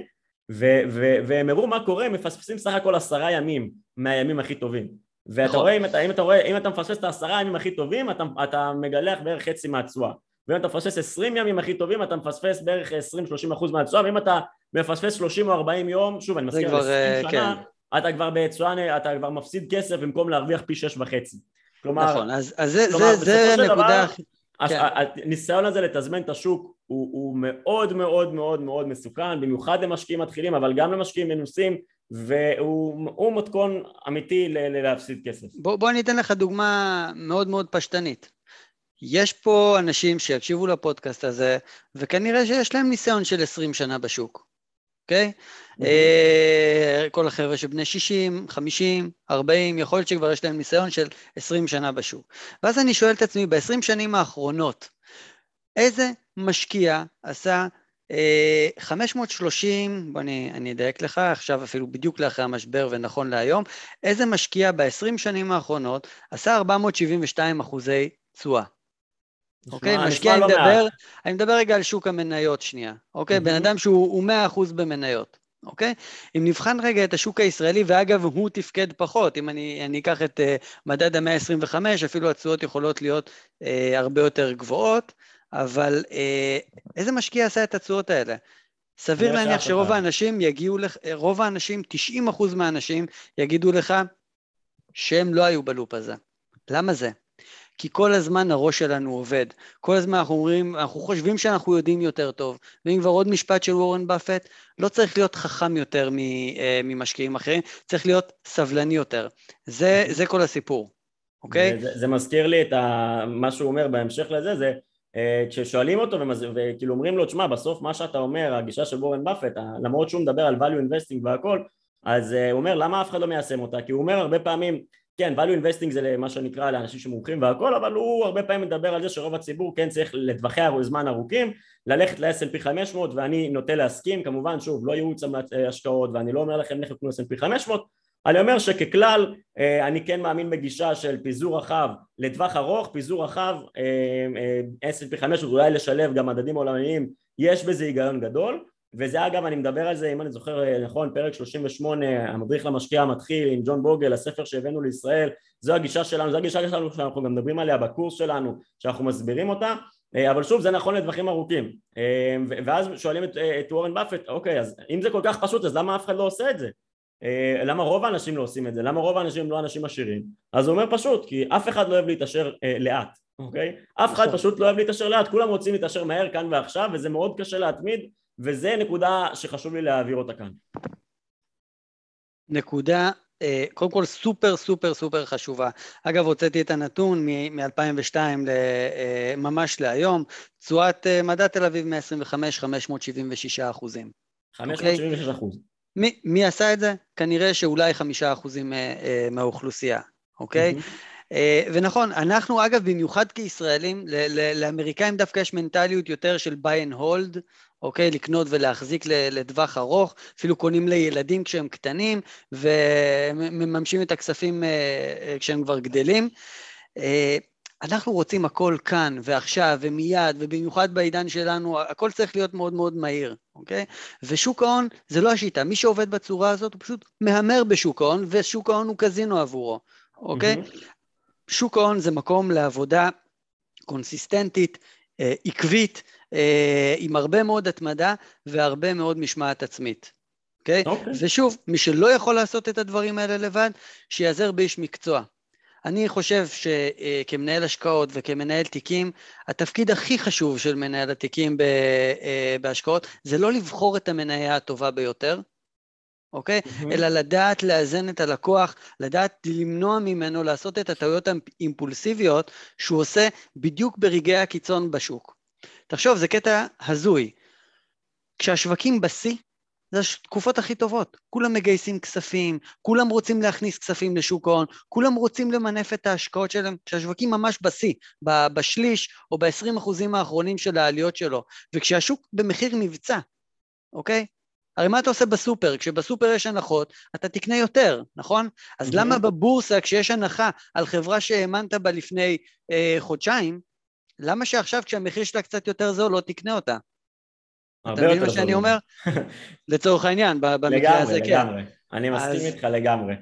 והם הראו מה קורה הם מפספסים סך הכל עשרה ימים מהימים הכי טובים. ואתה נכון. רואה אם אתה, אם אתה רואה אם אתה מפספס את העשרה ימים הכי טובים אתה, אתה מגלח בערך חצי מהתשואה. ואם אתה מפספס עשרים ימים הכי טובים אתה מפספס בערך עשרים שלושים אחוז מהתשואה. ואם אתה מפספס שלושים או ארבעים יום שוב אני מזכיר עשרים אה, שנה כן. אתה כבר בתשואה אתה כבר מפסיד כסף במקום להרוויח פי שש וחצי כלומר נכון אז, אז זה, כלומר, זה, זה נקודה כן. הניסיון הזה לתזמן את השוק הוא, הוא מאוד מאוד מאוד מאוד מסוכן במיוחד למשקיעים מתחילים אבל גם למשקיעים מנוסים והוא מתכון אמיתי להפסיד כסף. בוא, בוא אני אתן לך דוגמה מאוד מאוד פשטנית. יש פה אנשים שיקשיבו לפודקאסט הזה, וכנראה שיש להם ניסיון של 20 שנה בשוק, אוקיי? Okay? Mm-hmm. כל החבר'ה שבני 60, 50, 40, יכול להיות שכבר יש להם ניסיון של 20 שנה בשוק. ואז אני שואל את עצמי, ב-20 שנים האחרונות, איזה משקיע עשה 530, בוא אני, אני אדייק לך, עכשיו אפילו בדיוק לאחרי המשבר ונכון להיום, איזה משקיע ב-20 שנים האחרונות עשה 472 אחוזי תשואה? אוקיי? משקיע, אני לא מדבר, אני מדבר רגע על שוק המניות שנייה, אוקיי? בן אדם שהוא 100% במניות. אוקיי? אם נבחן רגע את השוק הישראלי, ואגב, הוא תפקד פחות, אם אני, אני אקח את uh, מדד המאה ה-25, אפילו התשואות יכולות להיות uh, הרבה יותר גבוהות, אבל uh, איזה משקיע עשה את התשואות האלה? סביר להניח שרוב האנשים יגיעו, לך, רוב האנשים, 90% מהאנשים יגידו לך שהם לא היו בלופ הזה. למה זה? כי כל הזמן הראש שלנו עובד. כל הזמן אנחנו אומרים, אנחנו חושבים שאנחנו יודעים יותר טוב. ואם כבר עוד משפט של וורן באפט, לא צריך להיות חכם יותר אה, ממשקיעים אחרים, צריך להיות סבלני יותר. זה, זה כל הסיפור, אוקיי? זה, זה מזכיר לי את ה, מה שהוא אומר בהמשך לזה, זה אה, כששואלים אותו וכאילו אומרים לו, תשמע, בסוף מה שאתה אומר, הגישה של וורן באפט, למרות שהוא מדבר על value investing והכל, אז אה, הוא אומר, למה אף אחד לא מיישם אותה? כי הוא אומר הרבה פעמים, כן, value investing זה מה שנקרא לאנשים שמומחים והכל, אבל הוא הרבה פעמים מדבר על זה שרוב הציבור כן צריך לטווחי זמן ארוכים ללכת ל-S&P 500 ואני נוטה להסכים, כמובן שוב לא ייעוץ השקעות ואני לא אומר לכם לכו קנו S&P 500 אני אומר שככלל אה, אני כן מאמין בגישה של פיזור רחב לטווח ארוך, פיזור רחב אה, אה, S&P 500 אולי לשלב גם מדדים עולמיים יש בזה היגיון גדול וזה אגב, אני מדבר על זה, אם אני זוכר אה, נכון, פרק 38, המדריך למשקיע המתחיל עם ג'ון בוגל, הספר שהבאנו לישראל, זו הגישה שלנו, זו הגישה שלנו שאנחנו גם מדברים עליה בקורס שלנו, שאנחנו מסבירים אותה, אה, אבל שוב זה נכון לטווחים ארוכים אה, ואז שואלים את, את וורן באפט אוקיי אז אם זה כל כך פשוט אז למה אף אחד לא עושה את זה? למה רוב האנשים לא עושים את זה? למה רוב האנשים לא אנשים עשירים? אז הוא אומר פשוט כי אף אחד לא אוהב להתעשר לאט אוקיי? אף אחד נכון. פשוט לא אוהב להתעשר לאט כולם רוצים להתעשר מהר כאן ועכשיו וזה מאוד קשה להתמיד וזה נקודה שחשוב לי להעביר אותה כאן. נקודה אה, קודם כל סופר סופר סופר חשובה. אגב, הוצאתי את הנתון מ-2002 אה, ממש להיום, תשואת אה, מדע תל אביב 125, 576 אחוזים. 576 אוקיי? אחוז. מי, מי עשה את זה? כנראה שאולי חמישה אחוזים מהאוכלוסייה, אוקיי? Mm-hmm. ונכון, אנחנו אגב, במיוחד כישראלים, לאמריקאים דווקא יש מנטליות יותר של buy and hold, אוקיי? לקנות ולהחזיק לטווח ארוך, אפילו קונים לילדים כשהם קטנים ומממשים את הכספים אה, אה, כשהם כבר גדלים. אה, אנחנו רוצים הכל כאן ועכשיו ומיד, ובמיוחד בעידן שלנו, הכל צריך להיות מאוד מאוד מהיר, אוקיי? ושוק ההון זה לא השיטה, מי שעובד בצורה הזאת הוא פשוט מהמר בשוק ההון, ושוק ההון הוא קזינו עבורו, אוקיי? Mm-hmm. שוק ההון זה מקום לעבודה קונסיסטנטית, עקבית, עם הרבה מאוד התמדה והרבה מאוד משמעת עצמית. אוקיי? Okay? Okay. ושוב, מי שלא יכול לעשות את הדברים האלה לבד, שיעזר באיש מקצוע. אני חושב שכמנהל השקעות וכמנהל תיקים, התפקיד הכי חשוב של מנהל התיקים אה, בהשקעות זה לא לבחור את המניה הטובה ביותר, אוקיי? Mm-hmm. אלא לדעת לאזן את הלקוח, לדעת למנוע ממנו לעשות את הטעויות האימפולסיביות שהוא עושה בדיוק ברגעי הקיצון בשוק. תחשוב, זה קטע הזוי. כשהשווקים בשיא, זה התקופות הכי טובות. כולם מגייסים כספים, כולם רוצים להכניס כספים לשוק ההון, כולם רוצים למנף את ההשקעות שלהם, כשהשווקים ממש בשיא, בשליש או ב-20 אחוזים האחרונים של העליות שלו. וכשהשוק במחיר מבצע, אוקיי? הרי מה אתה עושה בסופר? כשבסופר יש הנחות, אתה תקנה יותר, נכון? אז למה בבורסה, כשיש הנחה על חברה שהאמנת בה לפני אה, חודשיים, למה שעכשיו כשהמחיר שלה קצת יותר זול לא תקנה אותה? אתה מבין מה שאני אומר? לצורך העניין, במקרה הזה, כן. לגמרי, לגמרי. אני מסכים איתך לגמרי.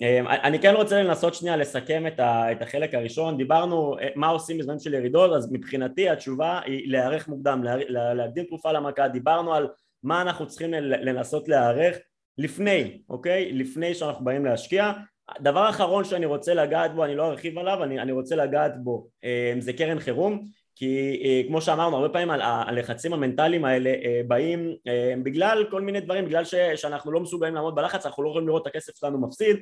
אמ, אני כן רוצה לנסות שנייה לסכם את החלק הראשון, דיברנו אה, מה עושים בזמן של ירידות, אז מבחינתי התשובה היא להיערך מוקדם, להקדים תרופה למכה, דיברנו על מה אנחנו צריכים לנסות להיערך לפני, אוקיי? לפני שאנחנו באים להשקיע, דבר אחרון שאני רוצה לגעת בו, אני לא ארחיב עליו, אני, אני רוצה לגעת בו, אה, זה קרן חירום, כי אה, כמו שאמרנו, הרבה פעמים הלחצים המנטליים האלה אה, באים בגלל כל מיני דברים, בגלל ש, שאנחנו לא מסוגלים לעמוד בלחץ, אנחנו לא יכולים לראות את הכסף שלנו מפסיד,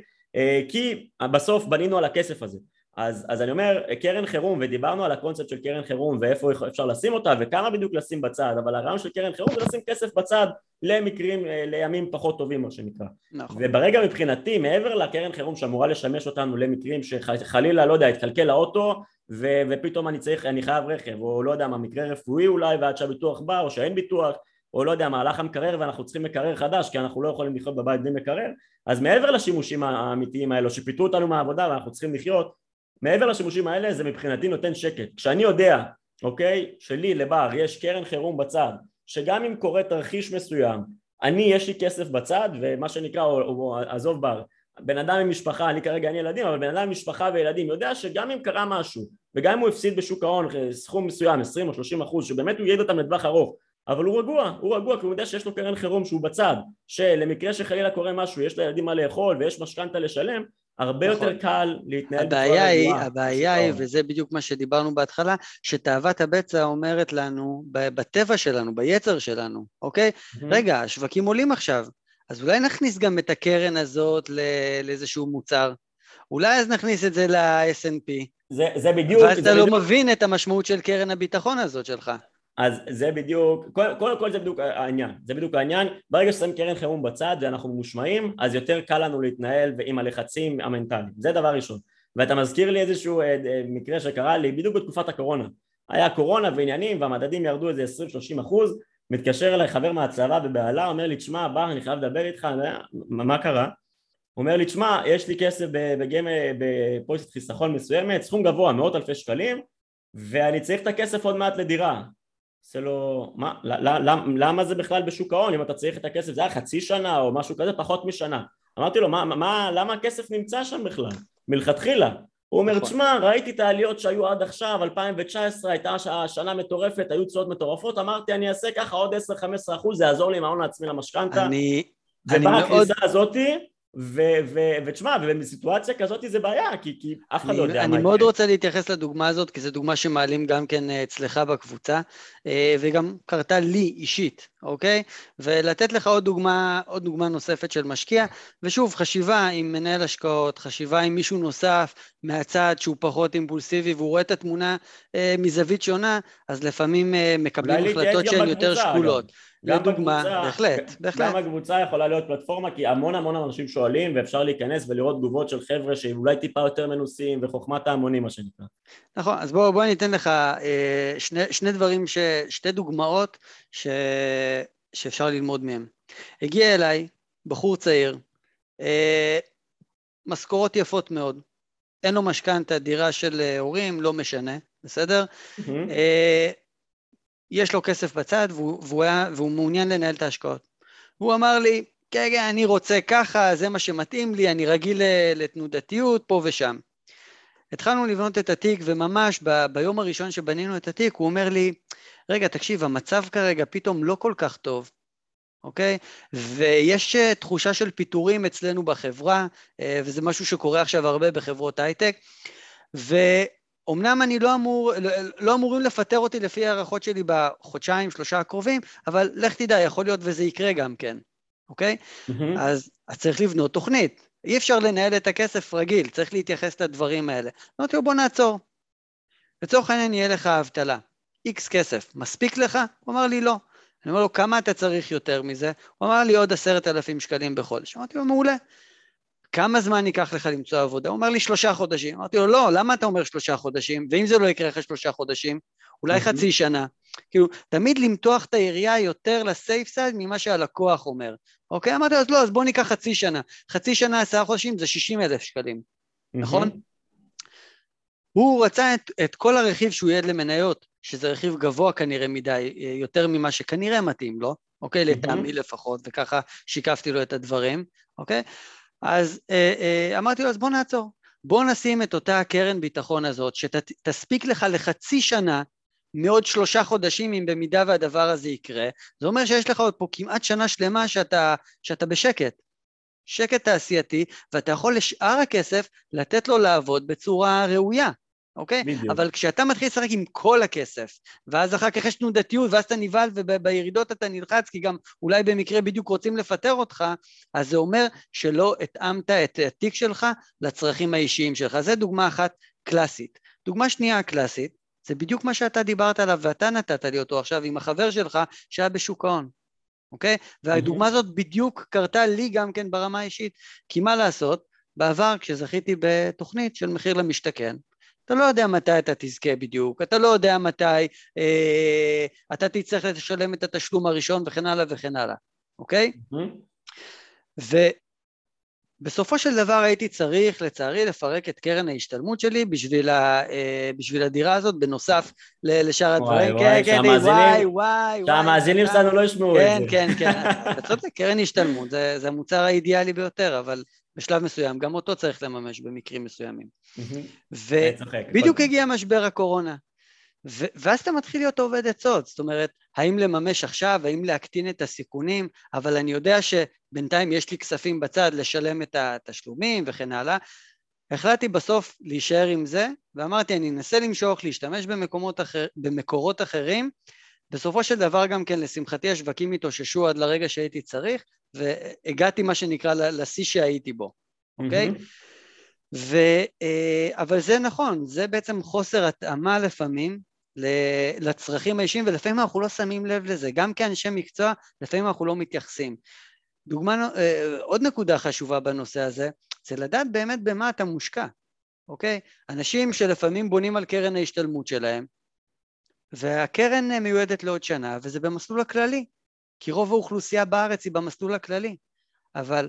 כי בסוף בנינו על הכסף הזה. אז, אז אני אומר, קרן חירום, ודיברנו על הקונספט של קרן חירום ואיפה אפשר לשים אותה וכמה בדיוק לשים בצד, אבל הרעיון של קרן חירום זה לשים כסף בצד למקרים, אה, לימים פחות טובים מה שנקרא. נכון. וברגע מבחינתי, מעבר לקרן חירום שאמורה לשמש אותנו למקרים שחלילה, לא יודע, התקלקל האוטו ו- ופתאום אני צריך, אני חייב רכב, או לא יודע מה, מקרה רפואי אולי ועד שהביטוח בא, או שאין ביטוח, או לא יודע, מהלך המקרר ואנחנו צריכים מקרר חדש כי אנחנו לא יכולים לחיות בבית בלי מקרר, אז מעבר לשימושים האמיתיים האלו שפיטרו אותנו מהעבודה ואנחנו צריכים לחיות, מעבר לשימושים האלה זה מבחינתי נותן שקט. כשאני יודע, אוקיי, שלי לבר יש קרן חירום בצד, שגם אם קורה תרחיש מסוים, אני יש לי כסף בצד ומה שנקרא, או, או עזוב בר, בן אדם עם משפחה, אני כרגע אין ילדים, אבל בן אדם עם משפחה וילדים יודע שגם אם קרה משהו וגם אם הוא הפסיד בשוק ההון סכום מסוים, 20 או 30 אחוז, שבאמת הוא ייעד אותם לטווח ארוך, אבל הוא רגוע, הוא רגוע כי הוא יודע שיש לו קרן חירום שהוא בצד, שלמקרה שחלילה קורה משהו, יש לילדים מה לאכול ויש משכנתה לשלם, הרבה נכון. יותר קל להתנהל בצורה רגועה. היא, הבעיה היא, וזה בדיוק מה שדיברנו בהתחלה, שתאוות הבצע אומרת לנו, בטבע שלנו, ביצר שלנו, אוקיי? Mm-hmm. רגע, השווקים עולים עכשיו, אז אולי נכניס גם את הקרן הזאת לאיזשהו מוצר. אולי אז נכניס את זה ל-S&P. זה, זה בדיוק... ואז אתה לא בדיוק... מבין את המשמעות של קרן הביטחון הזאת שלך. אז זה בדיוק, קודם כל זה בדיוק העניין, זה בדיוק העניין, ברגע ששמים קרן חירום בצד ואנחנו ממושמעים, אז יותר קל לנו להתנהל עם הלחצים המנטליים, זה דבר ראשון. ואתה מזכיר לי איזשהו אה, אה, מקרה שקרה לי בדיוק בתקופת הקורונה. היה קורונה ועניינים והמדדים ירדו איזה 20-30 אחוז, מתקשר אליי חבר מהצבא בבהלה, אומר לי, תשמע, בר, אני חייב לדבר איתך, מה, מה קרה? אומר לי, תשמע, יש לי כסף בגמל, בפוליסת חיסכון מסוימת, סכום גבוה, מאות אלפי שקלים, ואני צריך את הכסף עוד מעט לדירה. זה לא... מה? למה, למה זה בכלל בשוק ההון? אם אתה צריך את הכסף, זה היה חצי שנה או משהו כזה, פחות משנה. אמרתי לו, מה, מה, למה הכסף נמצא שם בכלל? מלכתחילה. הוא אומר, נכון. תשמע, ראיתי את העליות שהיו עד עכשיו, 2019 הייתה שנה מטורפת, היו תשואות מטורפות, אמרתי, אני אעשה ככה עוד 10-15 אחוז, זה יעזור לי עם ההון העצמי למשכנתה. אני... ובאה הכניסה מאוד... הזאתי, ותשמע, ובסיטואציה כזאת זה בעיה, כי, כי אף אחד לא יודע מה יקרה. אני מאוד רוצה להתייחס לדוגמה הזאת, כי זו דוגמה שמעלים גם כן אה, אצלך בקבוצה, אה, וגם קרתה לי אישית, אוקיי? ולתת לך עוד דוגמה, עוד דוגמה נוספת של משקיע, ושוב, חשיבה עם מנהל השקעות, חשיבה עם מישהו נוסף מהצד שהוא פחות אימפולסיבי, והוא רואה את התמונה אה, מזווית שונה, אז לפעמים מקבלים החלטות שהן יותר שקולות. אגב. לדוגמה, בהחלט, בהחלט. גם הקבוצה יכולה להיות פלטפורמה כי המון המון אנשים שואלים ואפשר להיכנס ולראות תגובות של חבר'ה שאולי טיפה יותר מנוסים וחוכמת ההמונים מה שנקרא. נכון, אז בוא, בוא אני אתן לך אה, שני, שני דברים, ש, שתי דוגמאות ש, שאפשר ללמוד מהם. הגיע אליי בחור צעיר, אה, משכורות יפות מאוד, אין לו משכנתה, דירה של אה, הורים, לא משנה, בסדר? Mm-hmm. יש לו כסף בצד והוא, והוא, היה, והוא מעוניין לנהל את ההשקעות. הוא אמר לי, כן, כן, אני רוצה ככה, זה מה שמתאים לי, אני רגיל לתנודתיות פה ושם. התחלנו לבנות את התיק, וממש ב, ביום הראשון שבנינו את התיק, הוא אומר לי, רגע, תקשיב, המצב כרגע פתאום לא כל כך טוב, אוקיי? ויש אה, תחושה של פיטורים אצלנו בחברה, אה, וזה משהו שקורה עכשיו הרבה בחברות הייטק, ו... אמנם אני לא אמור, לא, אמורים לפטר אותי לפי הערכות שלי בחודשיים, שלושה הקרובים, אבל לך תדע, יכול להיות וזה יקרה גם כן, אוקיי? Mm-hmm. אז, אז צריך לבנות תוכנית. אי אפשר לנהל את הכסף רגיל, צריך להתייחס לדברים האלה. אמרתי לו, בוא נעצור. לצורך העניין יהיה לך אבטלה. איקס כסף, מספיק לך? הוא אמר לי, לא. אני אומר לו, כמה אתה צריך יותר מזה? הוא אמר לי, עוד עשרת אלפים שקלים בחודש. אמרתי לו, מעולה. כמה זמן ייקח לך למצוא עבודה? הוא אומר לי שלושה חודשים. אמרתי לו, לא, למה אתה אומר שלושה חודשים? ואם זה לא יקרה אחרי שלושה חודשים, אולי חצי שנה. כאילו, תמיד למתוח את היריעה יותר לסייף סייד ממה שהלקוח אומר. אוקיי? אמרתי לו, אז לא, אז בוא ניקח חצי שנה. חצי שנה, עשרה חודשים, זה שישים אלף שקלים, נכון? הוא רצה את, את כל הרכיב שהוא יד למניות, שזה רכיב גבוה כנראה מדי, יותר ממה שכנראה מתאים לו, אוקיי? לטעמי לפחות, וככה שיקפתי לו את הדברים, אוקיי? אז אה, אה, אמרתי לו, אז בוא נעצור. בוא נשים את אותה קרן ביטחון הזאת, שתספיק לך לחצי שנה מעוד שלושה חודשים אם במידה והדבר הזה יקרה, זה אומר שיש לך עוד פה כמעט שנה שלמה שאתה, שאתה בשקט. שקט תעשייתי, ואתה יכול לשאר הכסף לתת לו לעבוד בצורה ראויה. אוקיי? בדיוק. אבל כשאתה מתחיל לשחק עם כל הכסף, ואז אחר כך יש תנודתיות, ואז אתה נבהל ובירידות אתה נלחץ, כי גם אולי במקרה בדיוק רוצים לפטר אותך, אז זה אומר שלא התאמת את התיק שלך לצרכים האישיים שלך. זו דוגמה אחת קלאסית. דוגמה שנייה קלאסית, זה בדיוק מה שאתה דיברת עליו ואתה נתת לי אותו עכשיו עם החבר שלך שהיה בשוק ההון, אוקיי? והדוגמה הזאת בדיוק קרתה לי גם כן ברמה האישית, כי מה לעשות, בעבר כשזכיתי בתוכנית של מחיר למשתכן, אתה לא יודע מתי אתה תזכה בדיוק, אתה לא יודע מתי אה, אתה תצטרך לשלם את התשלום הראשון וכן הלאה וכן הלאה, אוקיי? Mm-hmm. ובסופו של דבר הייתי צריך, לצערי, לפרק את קרן ההשתלמות שלי בשביל, ה, אה, בשביל הדירה הזאת, בנוסף לשאר הדברים. וואי, כן, וואי, כן, וואי, וואי. שהמאזינים שלנו לא ישמעו את זה. כן, כן, כן. אתה צודק, קרן השתלמות, זה, זה המוצר האידיאלי ביותר, אבל בשלב מסוים, גם אותו צריך לממש במקרים מסוימים. ובדיוק הגיע משבר הקורונה. ו- ואז אתה מתחיל להיות עובד עצות, זאת אומרת, האם לממש עכשיו, האם להקטין את הסיכונים, אבל אני יודע שבינתיים יש לי כספים בצד לשלם את התשלומים וכן הלאה. החלטתי בסוף להישאר עם זה, ואמרתי, אני אנסה למשוך, להשתמש במקומות אחר, במקורות אחרים. בסופו של דבר גם כן, לשמחתי, השווקים התאוששו עד לרגע שהייתי צריך, והגעתי מה שנקרא לשיא שהייתי בו, אוקיי? Mm-hmm. ו, אה, אבל זה נכון, זה בעצם חוסר התאמה לפעמים לצרכים האישיים, ולפעמים אנחנו לא שמים לב לזה, גם כאנשי מקצוע, לפעמים אנחנו לא מתייחסים. דוגמה, אה, עוד נקודה חשובה בנושא הזה, זה לדעת באמת במה אתה מושקע, אוקיי? אנשים שלפעמים בונים על קרן ההשתלמות שלהם, והקרן מיועדת לעוד שנה, וזה במסלול הכללי. כי רוב האוכלוסייה בארץ היא במסלול הכללי. אבל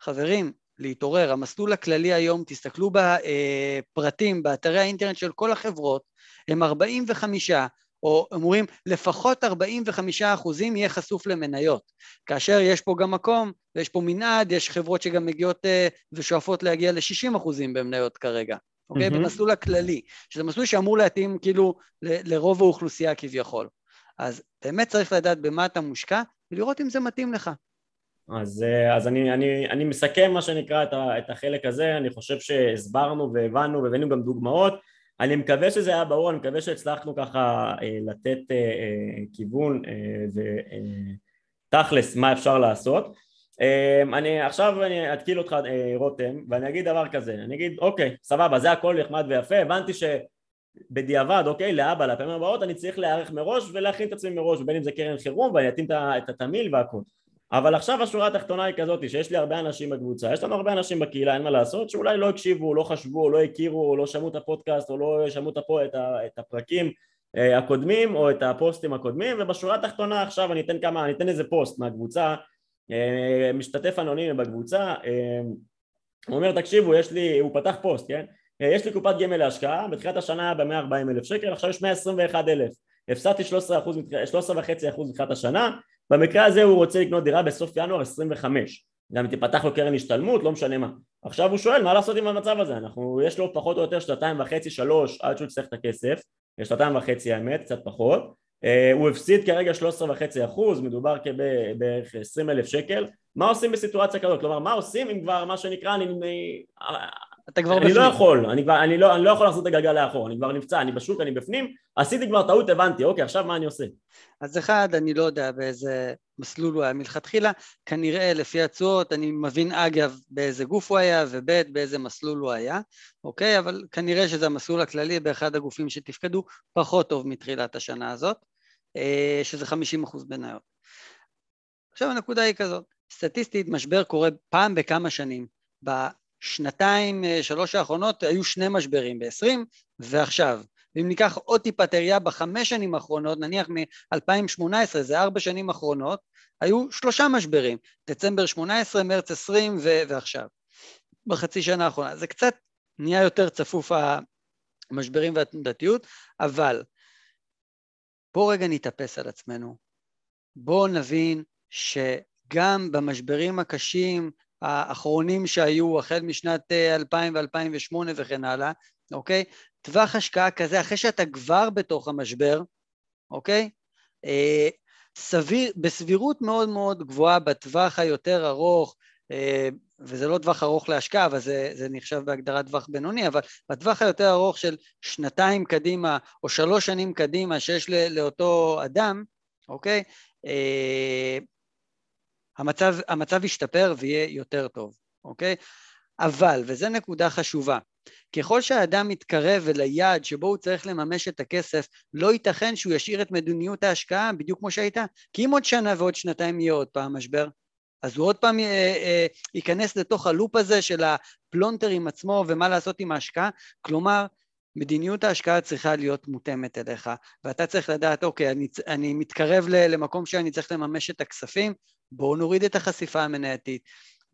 חברים, להתעורר, המסלול הכללי היום, תסתכלו בפרטים, באתרי האינטרנט של כל החברות, הם 45 או אומרים לפחות 45 אחוזים יהיה חשוף למניות, כאשר יש פה גם מקום ויש פה מנעד, יש חברות שגם מגיעות ושואפות להגיע ל-60 אחוזים במניות כרגע, אוקיי? Mm-hmm. במסלול הכללי, שזה מסלול שאמור להתאים כאילו ל- לרוב האוכלוסייה כביכול. אז באמת צריך לדעת במה אתה מושקע ולראות אם זה מתאים לך. אז, אז אני, אני, אני מסכם מה שנקרא את, ה, את החלק הזה, אני חושב שהסברנו והבנו והבאנו גם דוגמאות, אני מקווה שזה היה ברור, אני מקווה שהצלחנו ככה אה, לתת אה, אה, כיוון ותכלס מה אפשר לעשות. אני עכשיו אני אתקיל אותך רותם ואני אגיד דבר כזה, אני אגיד אוקיי סבבה זה הכל נחמד ויפה, הבנתי שבדיעבד אוקיי לאבא לפעמים הבאות אני צריך להיערך מראש ולהכין את עצמי מראש בין אם זה קרן חירום ואני אתאים את התמיל והכל אבל עכשיו השורה התחתונה היא כזאת שיש לי הרבה אנשים בקבוצה, יש לנו הרבה אנשים בקהילה, אין מה לעשות, שאולי לא הקשיבו, לא חשבו, לא הכירו, או לא שמעו את הפודקאסט, או לא שמעו את הפרקים אה, הקודמים, או את הפוסטים הקודמים, ובשורה התחתונה עכשיו אני אתן כמה, אני אתן איזה פוסט מהקבוצה, אה, משתתף אנונימי בקבוצה, אה, הוא אומר תקשיבו, יש לי, הוא פתח פוסט, כן? יש לי קופת גמל להשקעה, בתחילת השנה היה ב-140 אלף שקל, עכשיו יש 121 אלף, הפסדתי 13.5% מתחילת השנה, במקרה הזה הוא רוצה לקנות דירה בסוף ינואר 25 גם אם תפתח לו קרן השתלמות, לא משנה מה. עכשיו הוא שואל מה לעשות עם המצב הזה, אנחנו, יש לו פחות או יותר שנתיים וחצי, שלוש עד שהוא יצטרך את הכסף. שנתיים וחצי האמת, קצת פחות. uh, הוא הפסיד כרגע 13.5 אחוז, מדובר בערך 20 אלף שקל. מה עושים בסיטואציה כזאת? כלומר מה עושים אם כבר מה שנקרא אני, אתה כבר אני בפנים. לא יכול, אני, כבר, אני, לא, אני לא יכול לחזור את הגלגל לאחור, אני כבר נפצע, אני בשוק, אני בפנים, עשיתי כבר טעות, הבנתי, אוקיי, עכשיו מה אני עושה? אז אחד, אני לא יודע באיזה מסלול הוא היה מלכתחילה, כנראה לפי התשואות, אני מבין אגב באיזה גוף הוא היה, וב' באיזה מסלול הוא היה, אוקיי? אבל כנראה שזה המסלול הכללי באחד הגופים שתפקדו פחות טוב מתחילת השנה הזאת, אה, שזה 50% אחוז מניות. עכשיו הנקודה היא כזאת, סטטיסטית משבר קורה פעם בכמה שנים, בשנתיים, אה, שלוש האחרונות היו שני משברים, ב-20 ועכשיו. ואם ניקח עוד טיפה תריה בחמש שנים האחרונות, נניח מ-2018, זה ארבע שנים אחרונות, היו שלושה משברים, דצמבר 18, מרץ 20 ו- ועכשיו, בחצי שנה האחרונה. זה קצת נהיה יותר צפוף המשברים והתנודתיות, אבל בואו רגע נתאפס על עצמנו. בואו נבין שגם במשברים הקשים האחרונים שהיו החל משנת 2000 אה, ו-2008 וכן הלאה, אוקיי? טווח השקעה כזה, אחרי שאתה כבר בתוך המשבר, אוקיי? אה, סביר, בסבירות מאוד מאוד גבוהה בטווח היותר ארוך, אה, וזה לא טווח ארוך להשקעה, אבל זה, זה נחשב בהגדרת טווח בינוני, אבל בטווח היותר ארוך של שנתיים קדימה או שלוש שנים קדימה שיש לאותו אדם, אוקיי? אה, המצב, המצב ישתפר ויהיה יותר טוב, אוקיי? אבל, וזו נקודה חשובה, ככל שהאדם מתקרב אל היעד שבו הוא צריך לממש את הכסף, לא ייתכן שהוא ישאיר את מדיניות ההשקעה בדיוק כמו שהייתה. כי אם עוד שנה ועוד שנתיים יהיה עוד פעם משבר, אז הוא עוד פעם אה, אה, ייכנס לתוך ה loop הזה של הפלונטר עם עצמו ומה לעשות עם ההשקעה. כלומר, מדיניות ההשקעה צריכה להיות מותאמת אליך, ואתה צריך לדעת, אוקיי, אני, אני מתקרב למקום שאני צריך לממש את הכספים, בואו נוריד את החשיפה המנייתית,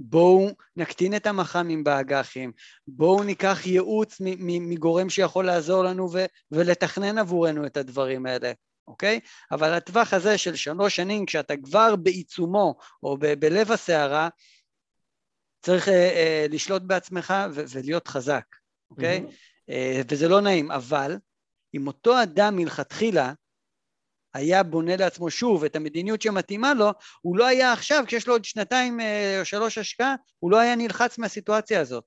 בואו נקטין את המח"מים באג"חים, בואו ניקח ייעוץ מגורם שיכול לעזור לנו ו- ולתכנן עבורנו את הדברים האלה, אוקיי? אבל הטווח הזה של שלוש שנים, כשאתה כבר בעיצומו או ב- בלב הסערה, צריך אה, אה, לשלוט בעצמך ו- ולהיות חזק, אוקיי? Mm-hmm. אה, וזה לא נעים, אבל אם אותו אדם מלכתחילה היה בונה לעצמו שוב את המדיניות שמתאימה לו, הוא לא היה עכשיו, כשיש לו עוד שנתיים אה, או שלוש השקעה, הוא לא היה נלחץ מהסיטואציה הזאת.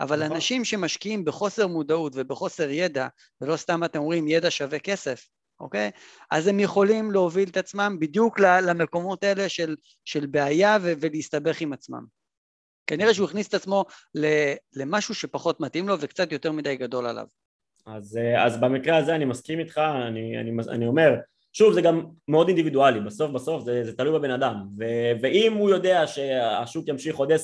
אבל נכון. אנשים שמשקיעים בחוסר מודעות ובחוסר ידע, ולא סתם אתם אומרים ידע שווה כסף, אוקיי? אז הם יכולים להוביל את עצמם בדיוק למקומות האלה של, של בעיה ו- ולהסתבך עם עצמם. כנראה שהוא הכניס את עצמו למשהו שפחות מתאים לו וקצת יותר מדי גדול עליו. אז, אה, אז במקרה הזה אני מסכים איתך, אני, אני, אני אומר, שוב זה גם מאוד אינדיבידואלי, בסוף בסוף זה, זה תלוי בבן אדם ו, ואם הוא יודע שהשוק ימשיך עוד 10-15%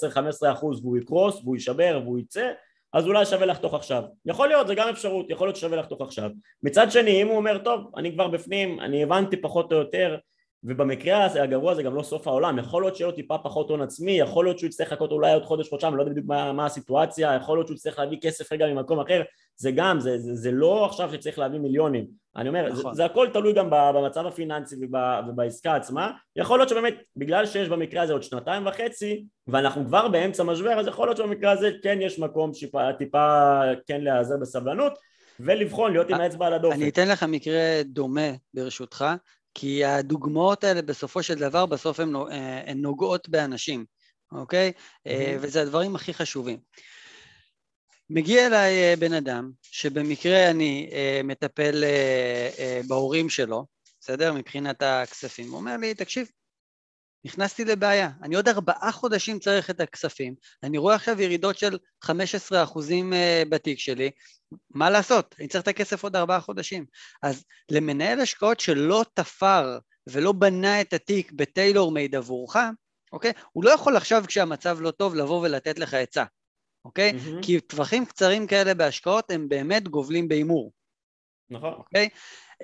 והוא יקרוס והוא יישבר והוא יצא אז אולי שווה לחתוך עכשיו. יכול להיות, זה גם אפשרות, יכול להיות שווה לחתוך עכשיו. מצד שני, אם הוא אומר, טוב, אני כבר בפנים, אני הבנתי פחות או יותר, ובמקרה הזה הגרוע זה גם לא סוף העולם, יכול להיות שיהיה לו טיפה פחות הון עצמי, יכול להיות שהוא יצטרך לחכות אולי עוד חודש חודשיים, לא יודע בדיוק מה, מה הסיטואציה, יכול להיות שהוא יצטרך להביא כסף רגע ממקום אחר, זה גם, זה, זה, זה לא עכשיו שצריך להביא מיליונים, אני אומר, נכון. זה, זה הכל תלוי גם במצב הפיננסי ובעסקה עצמה, יכול להיות שבאמת בגלל שיש במקרה הזה עוד שנתיים וחצי ואנחנו כבר באמצע משבר, אז יכול להיות שבמקרה הזה כן יש מקום שיפה, טיפה כן להיעזר בסבלנות ולבחון, להיות עם האצבע על הדופק. אני אתן לך מקרה דומה ברשותך, כי הדוגמאות האלה בסופו של דבר, בסוף הן אה, נוגעות באנשים, אוקיי? Mm-hmm. וזה הדברים הכי חשובים. מגיע אליי אה, בן אדם, שבמקרה אני מטפל בהורים שלו, בסדר? מבחינת הכספים. הוא אומר לי, תקשיב, נכנסתי לבעיה, אני עוד ארבעה חודשים צריך את הכספים, אני רואה עכשיו ירידות של 15% בתיק שלי, מה לעשות? אני צריך את הכסף עוד ארבעה חודשים. אז למנהל השקעות שלא תפר ולא בנה את התיק בטיילור מייד עבורך, אוקיי? הוא לא יכול עכשיו כשהמצב לא טוב לבוא ולתת לך עצה, אוקיי? Mm-hmm. כי טווחים קצרים כאלה בהשקעות הם באמת גובלים בהימור. נכון. אוקיי?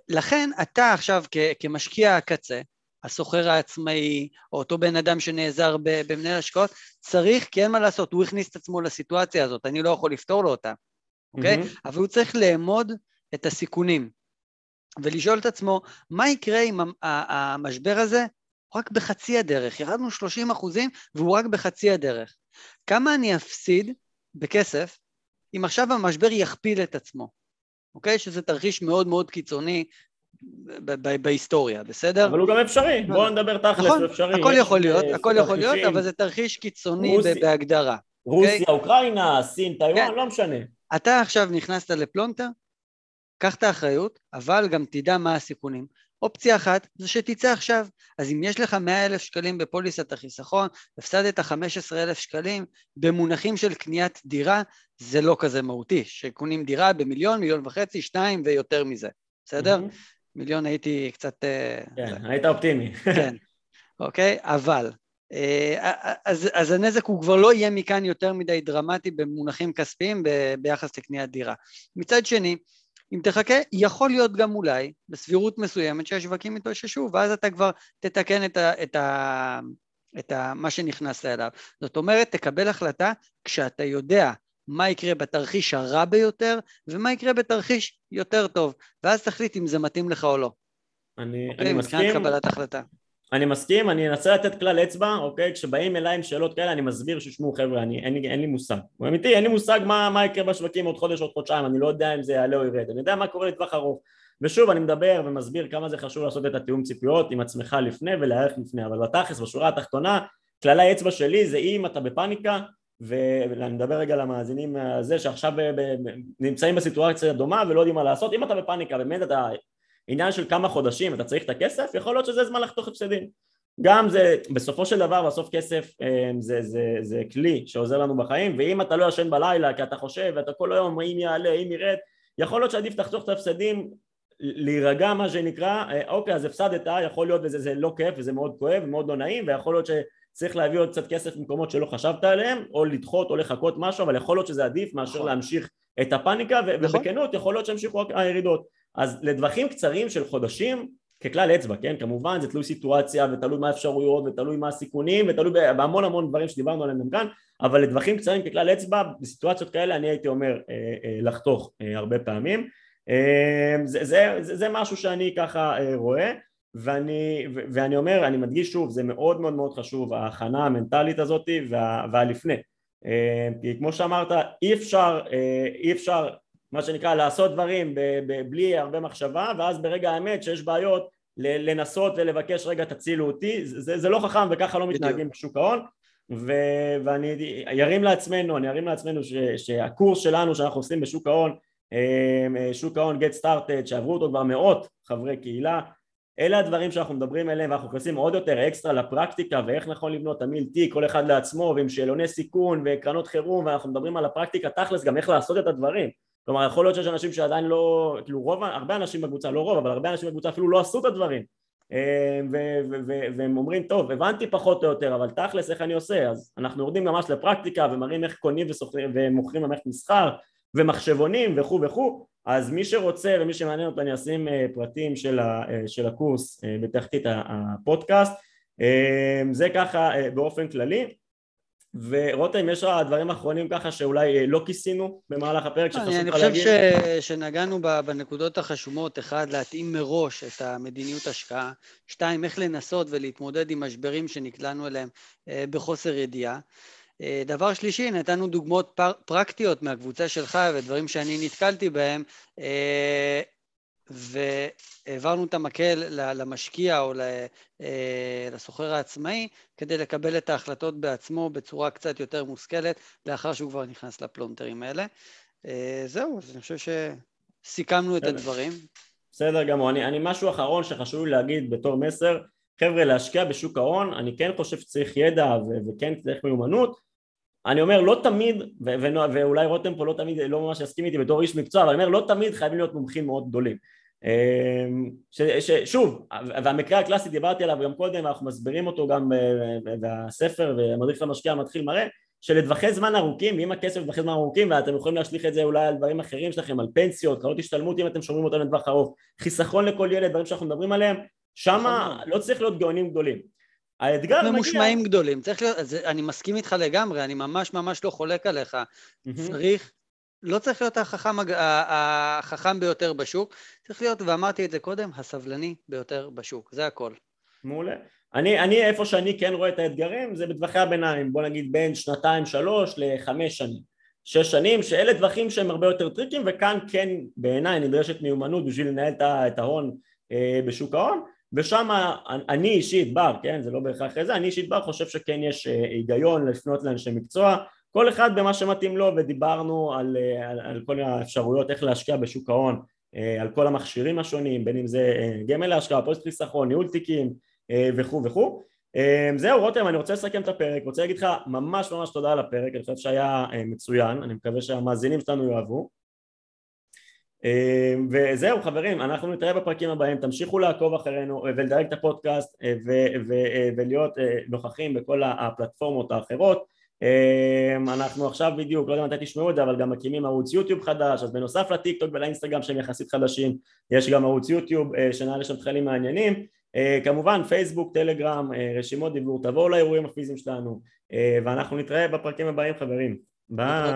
לכן אתה עכשיו כ- כמשקיע הקצה, הסוחר העצמאי, או אותו בן אדם שנעזר במנהל השקעות, צריך, כי אין מה לעשות, הוא הכניס את עצמו לסיטואציה הזאת, אני לא יכול לפתור לו אותה, אוקיי? Mm-hmm. אבל הוא צריך לאמוד את הסיכונים, ולשאול את עצמו, מה יקרה אם המשבר הזה רק בחצי הדרך, ירדנו 30 אחוזים והוא רק בחצי הדרך. כמה אני אפסיד בכסף אם עכשיו המשבר יכפיל את עצמו, אוקיי? שזה תרחיש מאוד מאוד קיצוני בהיסטוריה, בסדר? אבל הוא גם אפשרי, בואו נדבר תכלס, נכון, הוא אפשרי. הכל יכול להיות, הכל יכול להיות, אבל זה תרחיש קיצוני בהגדרה. רוסיה, אוקיי? אוקראינה, סין, טיואן, כן. לא משנה. אתה עכשיו נכנסת לפלונטר, קח את האחריות, אבל גם תדע מה הסיכונים. אופציה אחת זה שתצא עכשיו, אז אם יש לך 100 אלף שקלים בפוליסת החיסכון, הפסדת 15 אלף שקלים, במונחים של קניית דירה, זה לא כזה מהותי, שקונים דירה במיליון, מיליון וחצי, שתיים ויותר מזה, בסדר? Mm-hmm. מיליון הייתי קצת... אה, כן, זה... היית אופטימי. כן, אוקיי, אבל... אה, אז, אז הנזק הוא כבר לא יהיה מכאן יותר מדי דרמטי במונחים כספיים ביחס לקניית דירה. מצד שני, אם תחכה, יכול להיות גם אולי, בסבירות מסוימת, שהשווקים יתאוששו, ואז אתה כבר תתקן את, ה, את, ה, את ה, מה שנכנסת אליו. זאת אומרת, תקבל החלטה כשאתה יודע מה יקרה בתרחיש הרע ביותר, ומה יקרה בתרחיש יותר טוב, ואז תחליט אם זה מתאים לך או לא. אני, אוקיי? אני מסכים. קבלת החלטה. אני מסכים, אני אנסה לתת כלל אצבע, אוקיי? כשבאים אליי עם שאלות כאלה אני מסביר ששמעו חבר'ה, אני, אין, לי, אין לי מושג. הוא אמיתי, אין לי מושג מה, מה יקרה בשווקים עוד חודש, עוד חודשיים, אני לא יודע אם זה יעלה או ירד, אני יודע מה קורה לטווח ארוך. ושוב אני מדבר ומסביר כמה זה חשוב לעשות את התיאום ציפיות עם עצמך לפני ולהערך לפני, אבל בתכלס בשורה התחתונה כללי אצבע שלי זה אם אתה בפאניקה ואני מדבר רגע למאזינים הזה שעכשיו נמצאים בסיטואציה דומה ולא יודעים מה לעשות, אם אתה בפאניקה באמת אתה עניין של כמה חודשים אתה צריך את הכסף, יכול להיות שזה זמן לחתוך הפסדים. גם זה, בסופו של דבר בסוף כסף אה, זה, זה, זה כלי שעוזר לנו בחיים ואם אתה לא ישן בלילה כי אתה חושב ואתה כל היום אם יעלה, אם ירד, יכול להיות שעדיף תחתוך את ההפסדים להירגע מה שנקרא, אה, אוקיי אז הפסדת, יכול להיות וזה לא כיף וזה מאוד כואב ומאוד לא נעים ויכול להיות שצריך להביא עוד קצת כסף במקומות שלא חשבת עליהם או לדחות או לחכות משהו אבל יכול להיות שזה עדיף מאשר נכון. להמשיך את הפאניקה נכון. ובכנות יכול להיות שימשיכו הירידות אז לטווחים קצרים של חודשים ככלל אצבע, כן? כמובן זה תלוי סיטואציה ותלוי מה האפשרויות ותלוי מה הסיכונים ותלוי בהמון המון דברים שדיברנו עליהם גם כאן אבל לטווחים קצרים ככלל אצבע בסיטואציות כאלה אני הייתי אומר אה, אה, לחתוך אה, הרבה פעמים זה, זה, זה, זה משהו שאני ככה רואה ואני, ואני אומר, אני מדגיש שוב, זה מאוד מאוד מאוד חשוב ההכנה המנטלית הזאת וה, והלפני כי כמו שאמרת אי אפשר, אי אפשר מה שנקרא לעשות דברים בלי הרבה מחשבה ואז ברגע האמת שיש בעיות לנסות ולבקש רגע תצילו אותי זה, זה לא חכם וככה לא מתנהגים בשוק ההון. ו, ואני ארים לעצמנו, אני ארים לעצמנו ש, שהקורס שלנו שאנחנו עושים בשוק ההון אה, שוק ההון get started שעברו אותו כבר מאות חברי קהילה אלה הדברים שאנחנו מדברים עליהם ואנחנו נכנסים עוד יותר אקסטרה לפרקטיקה ואיך נכון לבנות תמיל תיק כל אחד לעצמו ועם שאלוני סיכון וקרנות חירום ואנחנו מדברים על הפרקטיקה תכלס גם איך לעשות את הדברים כלומר יכול להיות שיש אנשים שעדיין לא, כאילו רוב, הרבה אנשים בקבוצה, לא רוב, אבל הרבה אנשים בקבוצה אפילו לא עשו את הדברים. אה, והם אומרים טוב הבנתי פחות או יותר אבל תכלס איך אני עושה? אז אנחנו יורדים ממש לפרקטיקה ומראים איך קונים ומוכרים במערכת מסחר ומחשבונים וכו' וכו' אז מי שרוצה ומי שמעניין אותו אני אשים פרטים של, ה, של הקורס בתחתית הפודקאסט. זה ככה באופן כללי ורותם יש לך דברים אחרונים ככה שאולי לא כיסינו במהלך הפרק שחשוב לך להגיד? אני חושב ש... שנגענו בנקודות החשומות, אחד להתאים מראש את המדיניות השקעה, שתיים איך לנסות ולהתמודד עם משברים שנקלענו אליהם בחוסר ידיעה. אה, דבר שלישי, נתנו דוגמאות פר, פרקטיות מהקבוצה שלך ודברים שאני נתקלתי בהם, אה, והעברנו את המקל למשקיע או אה, לסוחר העצמאי כדי לקבל את ההחלטות בעצמו בצורה קצת יותר מושכלת, לאחר שהוא כבר נכנס לפלונטרים האלה. זהו, אז אני חושב שסיכמנו את הדברים. בסדר גמור. אני, אני משהו אחרון שחשוב לי להגיד בתור מסר, חבר'ה להשקיע בשוק ההון, אני כן חושב שצריך ידע וכן צריך מיומנות, אני אומר לא תמיד, ואולי רותם פה לא תמיד, לא ממש יסכים איתי בתור איש מקצוע, אבל אני אומר לא תמיד חייבים להיות מומחים מאוד גדולים. אמ, ש, ש, שוב, והמקרה הקלאסי דיברתי עליו גם קודם, אנחנו מסבירים אותו גם בספר ומדריך למשקיע מתחיל מראה, שלטווחי זמן ארוכים, ואם הכסף לטווחי זמן ארוכים ואתם יכולים להשליך את זה אולי על דברים אחרים שלכם, על פנסיות, קרנות השתלמות אם אתם שומרים אותם לטווח ארוך, חיסכון לכל ילד, דברים שאנחנו מדברים עליהם, שמה נכון. לא צריך להיות גאונים גדולים. האתגר מגיע... ממושמעים גדולים, צריך להיות, זה, אני מסכים איתך לגמרי, אני ממש ממש לא חולק עליך. צריך, לא צריך להיות החכם, החכם ביותר בשוק, צריך להיות, ואמרתי את זה קודם, הסבלני ביותר בשוק, זה הכל. מעולה. אני, אני איפה שאני כן רואה את האתגרים זה בטווחי הביניים, בוא נגיד בין שנתיים שלוש לחמש שנים, שש שנים, שאלה טווחים שהם הרבה יותר טריקים וכאן כן בעיניי נדרשת מיומנות בשביל לנהל את ההון אה, בשוק ההון ושם אני אישית בר, כן, זה לא בהכרח זה, אני אישית בר חושב שכן יש אה, היגיון לפנות לאנשי מקצוע, כל אחד במה שמתאים לו ודיברנו על, אה, על, על כל האפשרויות איך להשקיע בשוק ההון, אה, על כל המכשירים השונים, בין אם זה גמל להשקעה, פוסט חיסכון, ניהול תיקים וכו' וכו'. זהו רותם, אני רוצה לסכם את הפרק, רוצה להגיד לך ממש ממש תודה על הפרק, אני חושב שהיה מצוין, אני מקווה שהמאזינים שלנו יאהבו. אמ, וזהו חברים, אנחנו נתראה בפרקים הבאים, תמשיכו לעקוב אחרינו ולדרג את הפודקאסט אה, אה, ולהיות אה, נוכחים בכל הפלטפורמות האחרות. אמ, אנחנו עכשיו בדיוק, לא יודע מתי תשמעו את זה, אבל גם מקימים ערוץ יוטיוב חדש, אז בנוסף לטיק טוק ולאינסטגרם שהם יחסית חדשים, יש גם ערוץ יוטיוב שנעלה שם תכנים מעניינים, כמובן פייסבוק, טלגרם, רשימות דיבור, תבואו לאירועים הפיזיים שלנו, ואנחנו נתראה בפרקים הבאים חברים, ביי.